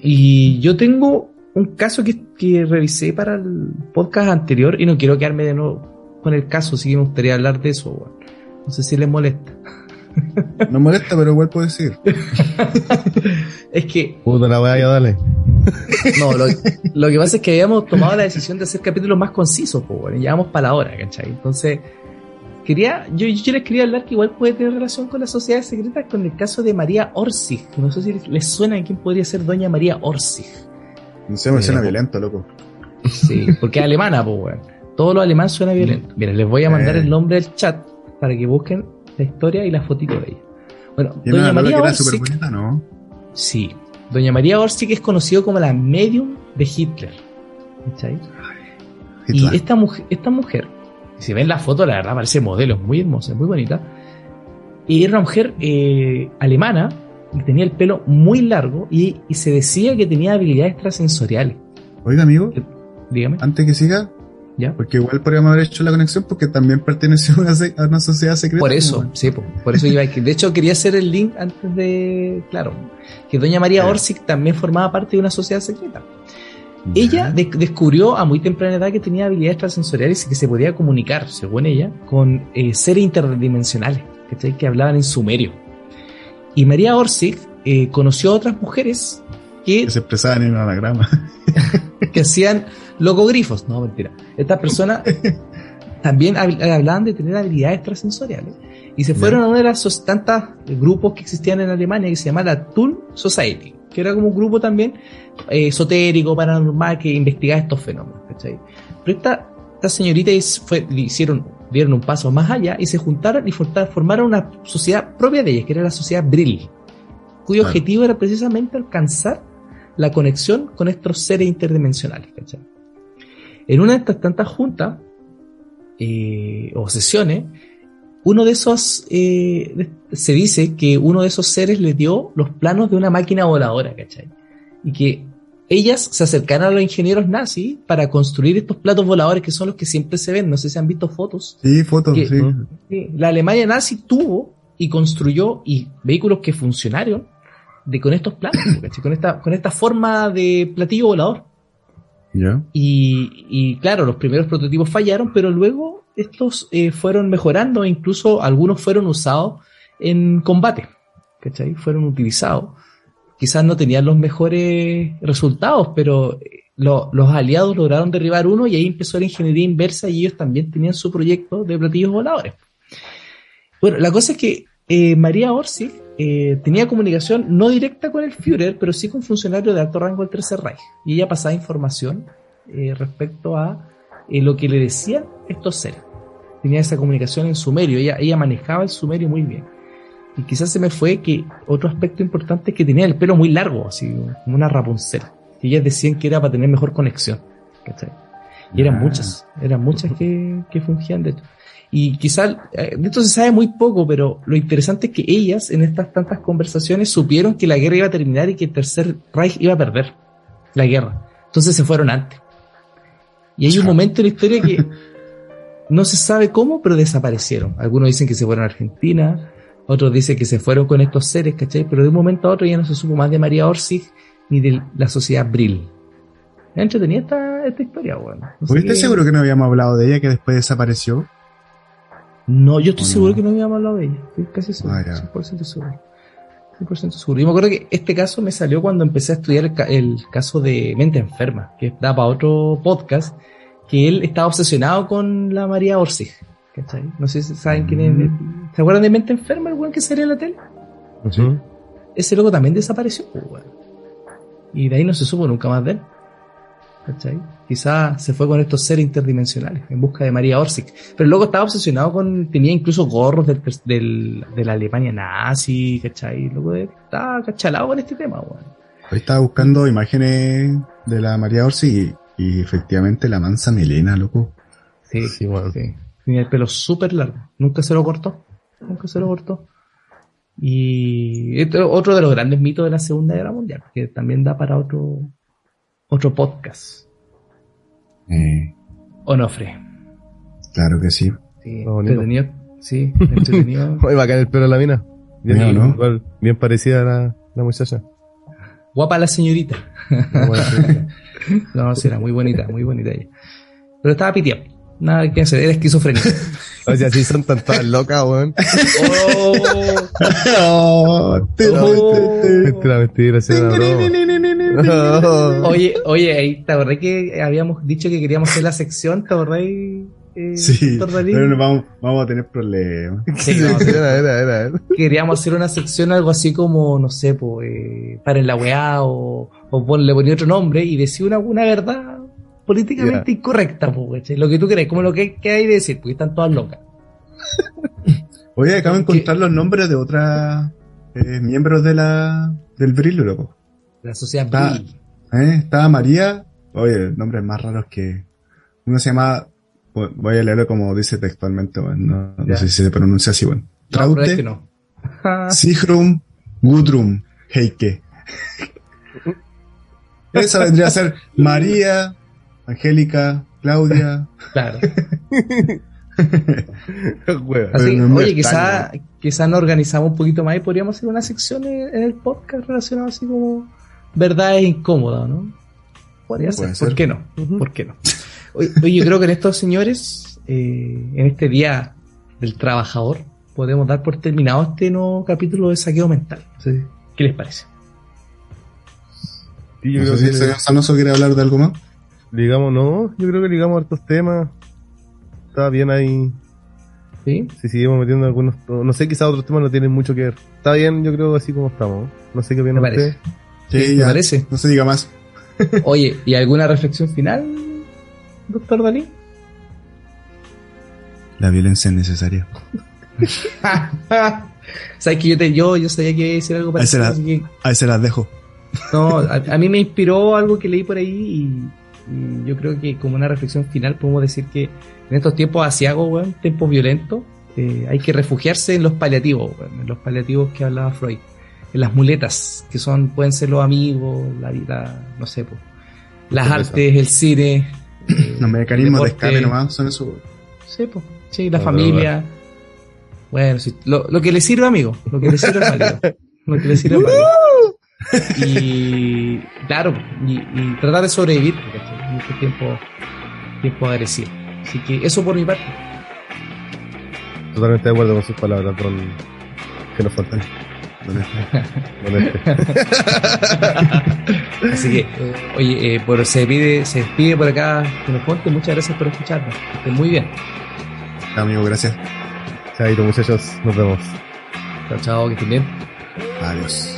Y yo tengo un caso que, que revisé para el podcast anterior y no quiero quedarme de nuevo con el caso, así que me gustaría hablar de eso. weón. No sé si les molesta. no molesta, pero igual puede decir. Es que, Puta la weá, ya dale. no, lo, lo que pasa es que habíamos tomado la decisión de hacer capítulos más concisos, pues, bueno, y ya vamos para la hora, ¿cachai? Entonces, quería, yo, yo les quería hablar que igual puede tener relación con las sociedades secretas con el caso de María Orsig. No sé si les, les suena quién podría ser doña María Orsig. No sé, me suena violento, loco. Sí, porque es alemana, pues, weón. Todo lo alemán suena violento. Mira, les voy a mandar Eh. el nombre del chat para que busquen la historia y la fotito de ella. Bueno, Y doña loca María que era Orsic, bonita, ¿no? sí, doña María Orsic es conocido como la medium de Hitler. ¿Cachai? Hitler. Y esta mujer, esta mujer, si ven la foto, la verdad parece modelo, es muy hermosa, es muy bonita. Y era una mujer eh, alemana, y tenía el pelo muy largo y, y se decía que tenía habilidades extrasensoriales. Oiga, amigo, Dígame, antes que siga, ¿ya? porque igual podríamos haber hecho la conexión porque también perteneció a una, a sociedad secreta. Por eso, sí, po, por eso iba aquí. De hecho, quería hacer el link antes de. Claro, que Doña María. Orsic también formaba parte de una sociedad secreta. Ella de- descubrió a muy temprana edad que tenía habilidades extrasensoriales y que se podía comunicar, según ella, con eh, seres interdimensionales que hablaban en sumerio. Y María Orsic eh, conoció a otras mujeres que Que se expresaban en anagrama. que hacían logogrifos. No, mentira. Estas personas también hab- hablaban de tener habilidades extrasensoriales. Y se fueron a una de las so- tantas grupos que existían en Alemania que se llama la Thun Society, que era como un grupo también eh, esotérico, paranormal, que investigaba estos fenómenos. ¿cachai? Pero esta, esta señorita fue, le hicieron, dieron un paso más allá y se juntaron y formaron una sociedad propia de ellas, que era la sociedad Brill, cuyo Claro. objetivo era precisamente alcanzar la conexión con estos seres interdimensionales. ¿cachai? En una de estas tantas juntas eh, o sesiones, uno de esos, eh, se dice que uno de esos seres le dio los planos de una máquina voladora, ¿cachai? Y que ellas se acercaron a los ingenieros nazis para construir estos platos voladores que son los que siempre se ven. No sé si han visto fotos. Sí, fotos, Que- sí. Sí, La Alemania nazi tuvo y construyó y vehículos que funcionaron de con estos ¿cachai? Con esta, con esta forma de platillo volador. Ya. Y, y claro, los primeros prototipos fallaron, pero luego estos eh, fueron mejorando e incluso algunos fueron usados en combate. ¿Cachai? Fueron utilizados. Quizás no tenían los mejores resultados, pero eh, lo- los aliados lograron derribar uno y ahí empezó la ingeniería inversa y ellos también tenían su proyecto de platillos voladores. Bueno, la cosa es que eh, María Orsic eh, tenía comunicación no directa con el Führer, pero sí con funcionarios de alto rango del Tercer Reich. Y ella pasaba información respecto a lo que le decían estos seres. Tenía esa comunicación en sumerio, ella manejaba el sumerio muy bien. Y quizás se me fue que otro aspecto importante es que tenía el pelo muy largo, así como una Rapunzel. Y ellas decían que era para tener mejor conexión. ¿cachai? Y eran Ah. muchas, eran muchas que, que fungían de esto. Y quizás eh, de esto se sabe muy poco, pero lo interesante es que ellas en estas tantas conversaciones supieron que la guerra iba a terminar y que el Tercer Reich iba a perder la guerra. Entonces se fueron antes. Y hay un momento en la historia que no se sabe cómo, pero desaparecieron. Algunos dicen que se fueron a Argentina, otros dicen que se fueron con estos seres, ¿cachai? Pero de un momento a otro ya no se supo más de María Orsic ni de la sociedad Brill. Es entretenida esta, esta historia, bueno. No sé ¿Estás seguro que no habíamos hablado de ella que después desapareció? No, yo estoy seguro que no habíamos hablado de ella. Estoy casi seguro. Ah, ya. 100% seguro. 100% seguro. Yo me acuerdo que este caso me salió cuando empecé a estudiar el, el caso de mente enferma, que da para otro podcast, que él estaba obsesionado con la María Orsic. ¿Cachai? No sé si saben quién es. Mm. ¿Se acuerdan de mente enferma, el weón que salía en la tele? Sí. Ese loco también desapareció, pues, weón. Y de ahí no se supo nunca más de él. ¿Cachai? Quizá se fue con estos seres interdimensionales en busca de María Orsic. Pero el loco estaba obsesionado con. Tenía incluso gorros del, de la Alemania nazi, ¿cachai? El loco estaba cachalado con este tema, weón. Hoy estaba buscando imágenes de la María Orsi y, y efectivamente la mansa melena, loco. Sí, Sí, weón. sí. Tenía el pelo súper largo. Nunca se lo cortó. Nunca se lo cortó. Y es otro de los grandes mitos de la Segunda Guerra Mundial, que también da para otro, otro podcast. Eh, Onofre. claro que sí. Sí, bonito. entretenido. Sí, entretenido. Oye, bacán el pelo de la mina. Bien, ¿no? igual, bien parecida a la, la muchacha. Guapa la señorita. No, sí, era muy bonita, muy bonita ella. Pero estaba piteado. Nada que hacer, era esquizofrénica. O sea, sí son tan todas locas, weón. oh, Oh, Oh. Mentira. Oye, oye, ¿te acordás que habíamos dicho que queríamos hacer la sección? ¿Te acordás? Eh, Sí, pero nos vamos, vamos a tener problemas. Sí, no, sí, era, era, era, queríamos hacer una sección algo así como, no sé, pues, eh, para en la weá o, o pon- le ponía otro nombre y decía una, una verdad políticamente incorrecta, pues. Lo que tú crees, como lo que, que hay de decir, porque están todas locas. Oye, acabo de encontrar los nombres de otras eh, miembros de la del Brillo, loco. La sociedad Está-. ¿Eh? Estaba María, oye, nombres más raros que... Uno se llama... Voy a leerlo como dice textualmente, bueno, no, no sé si se pronuncia así, bueno. No, es Traute, que no. Sigrun, Gudrun, Heike. Esa vendría a ser María, Angélica, Claudia. claro. Así, no oye, extraña. quizá, nos organizamos un poquito más y podríamos hacer una sección en, en el podcast relacionada así como verdades incómodas, ¿no? Podría ser, ¿por qué no? ¿Por qué no? Oye, oye, yo creo que en estos señores, eh, en este día del trabajador, podemos dar por terminado este nuevo capítulo de saqueo mental. Sí. ¿Qué les parece? Y yo No creo sé si que, el señor Sanoso quiere hablar de algo más. Digamos, no, yo creo que ligamos hartos temas. Está bien ahí. ¿Sí? Si seguimos metiendo algunos, no sé, quizás otros temas no tienen mucho que ver. Está bien, yo creo así como estamos. No sé qué Me opinan parece. ustedes. Sí, ¿Me ya. parece? No se diga más. Oye, ¿y alguna reflexión final, doctor Dalí? La violencia es necesaria. Sabes que yo, te, yo, yo sabía que iba a decir algo Ahí se parecido, la- así que Ahí se las dejo. No, a, a mí me inspiró algo que leí por ahí y yo creo que como una reflexión final podemos decir que en estos tiempos asiagos, weón, tiempos violentos, eh, hay que refugiarse en los paliativos, weón, en los paliativos que hablaba Freud, en las muletas, que son, pueden ser los amigos, la vida, no sé, pues, las artes, el cine, eh, Los mecanismos de escape nomás son eso. Sí, pues, sí, la familia. Bueno, sí, lo, lo que le sirve, amigo, lo que le sirve es válido. Lo que le sirve es válido. Y claro, y, y tratar de sobrevivir este tiempo, tiempo agresivo. Así que eso por mi parte. Totalmente de acuerdo con sus palabras, don Xenofonte. Don Este. Don este. Así que, oye, eh, por, se, despide, se despide por acá Genofonte. Muchas gracias por escucharnos. Que estén muy bien. Amigo, gracias. Chaito, muchachos, nos vemos. Chao, chao, que estén bien. Adiós.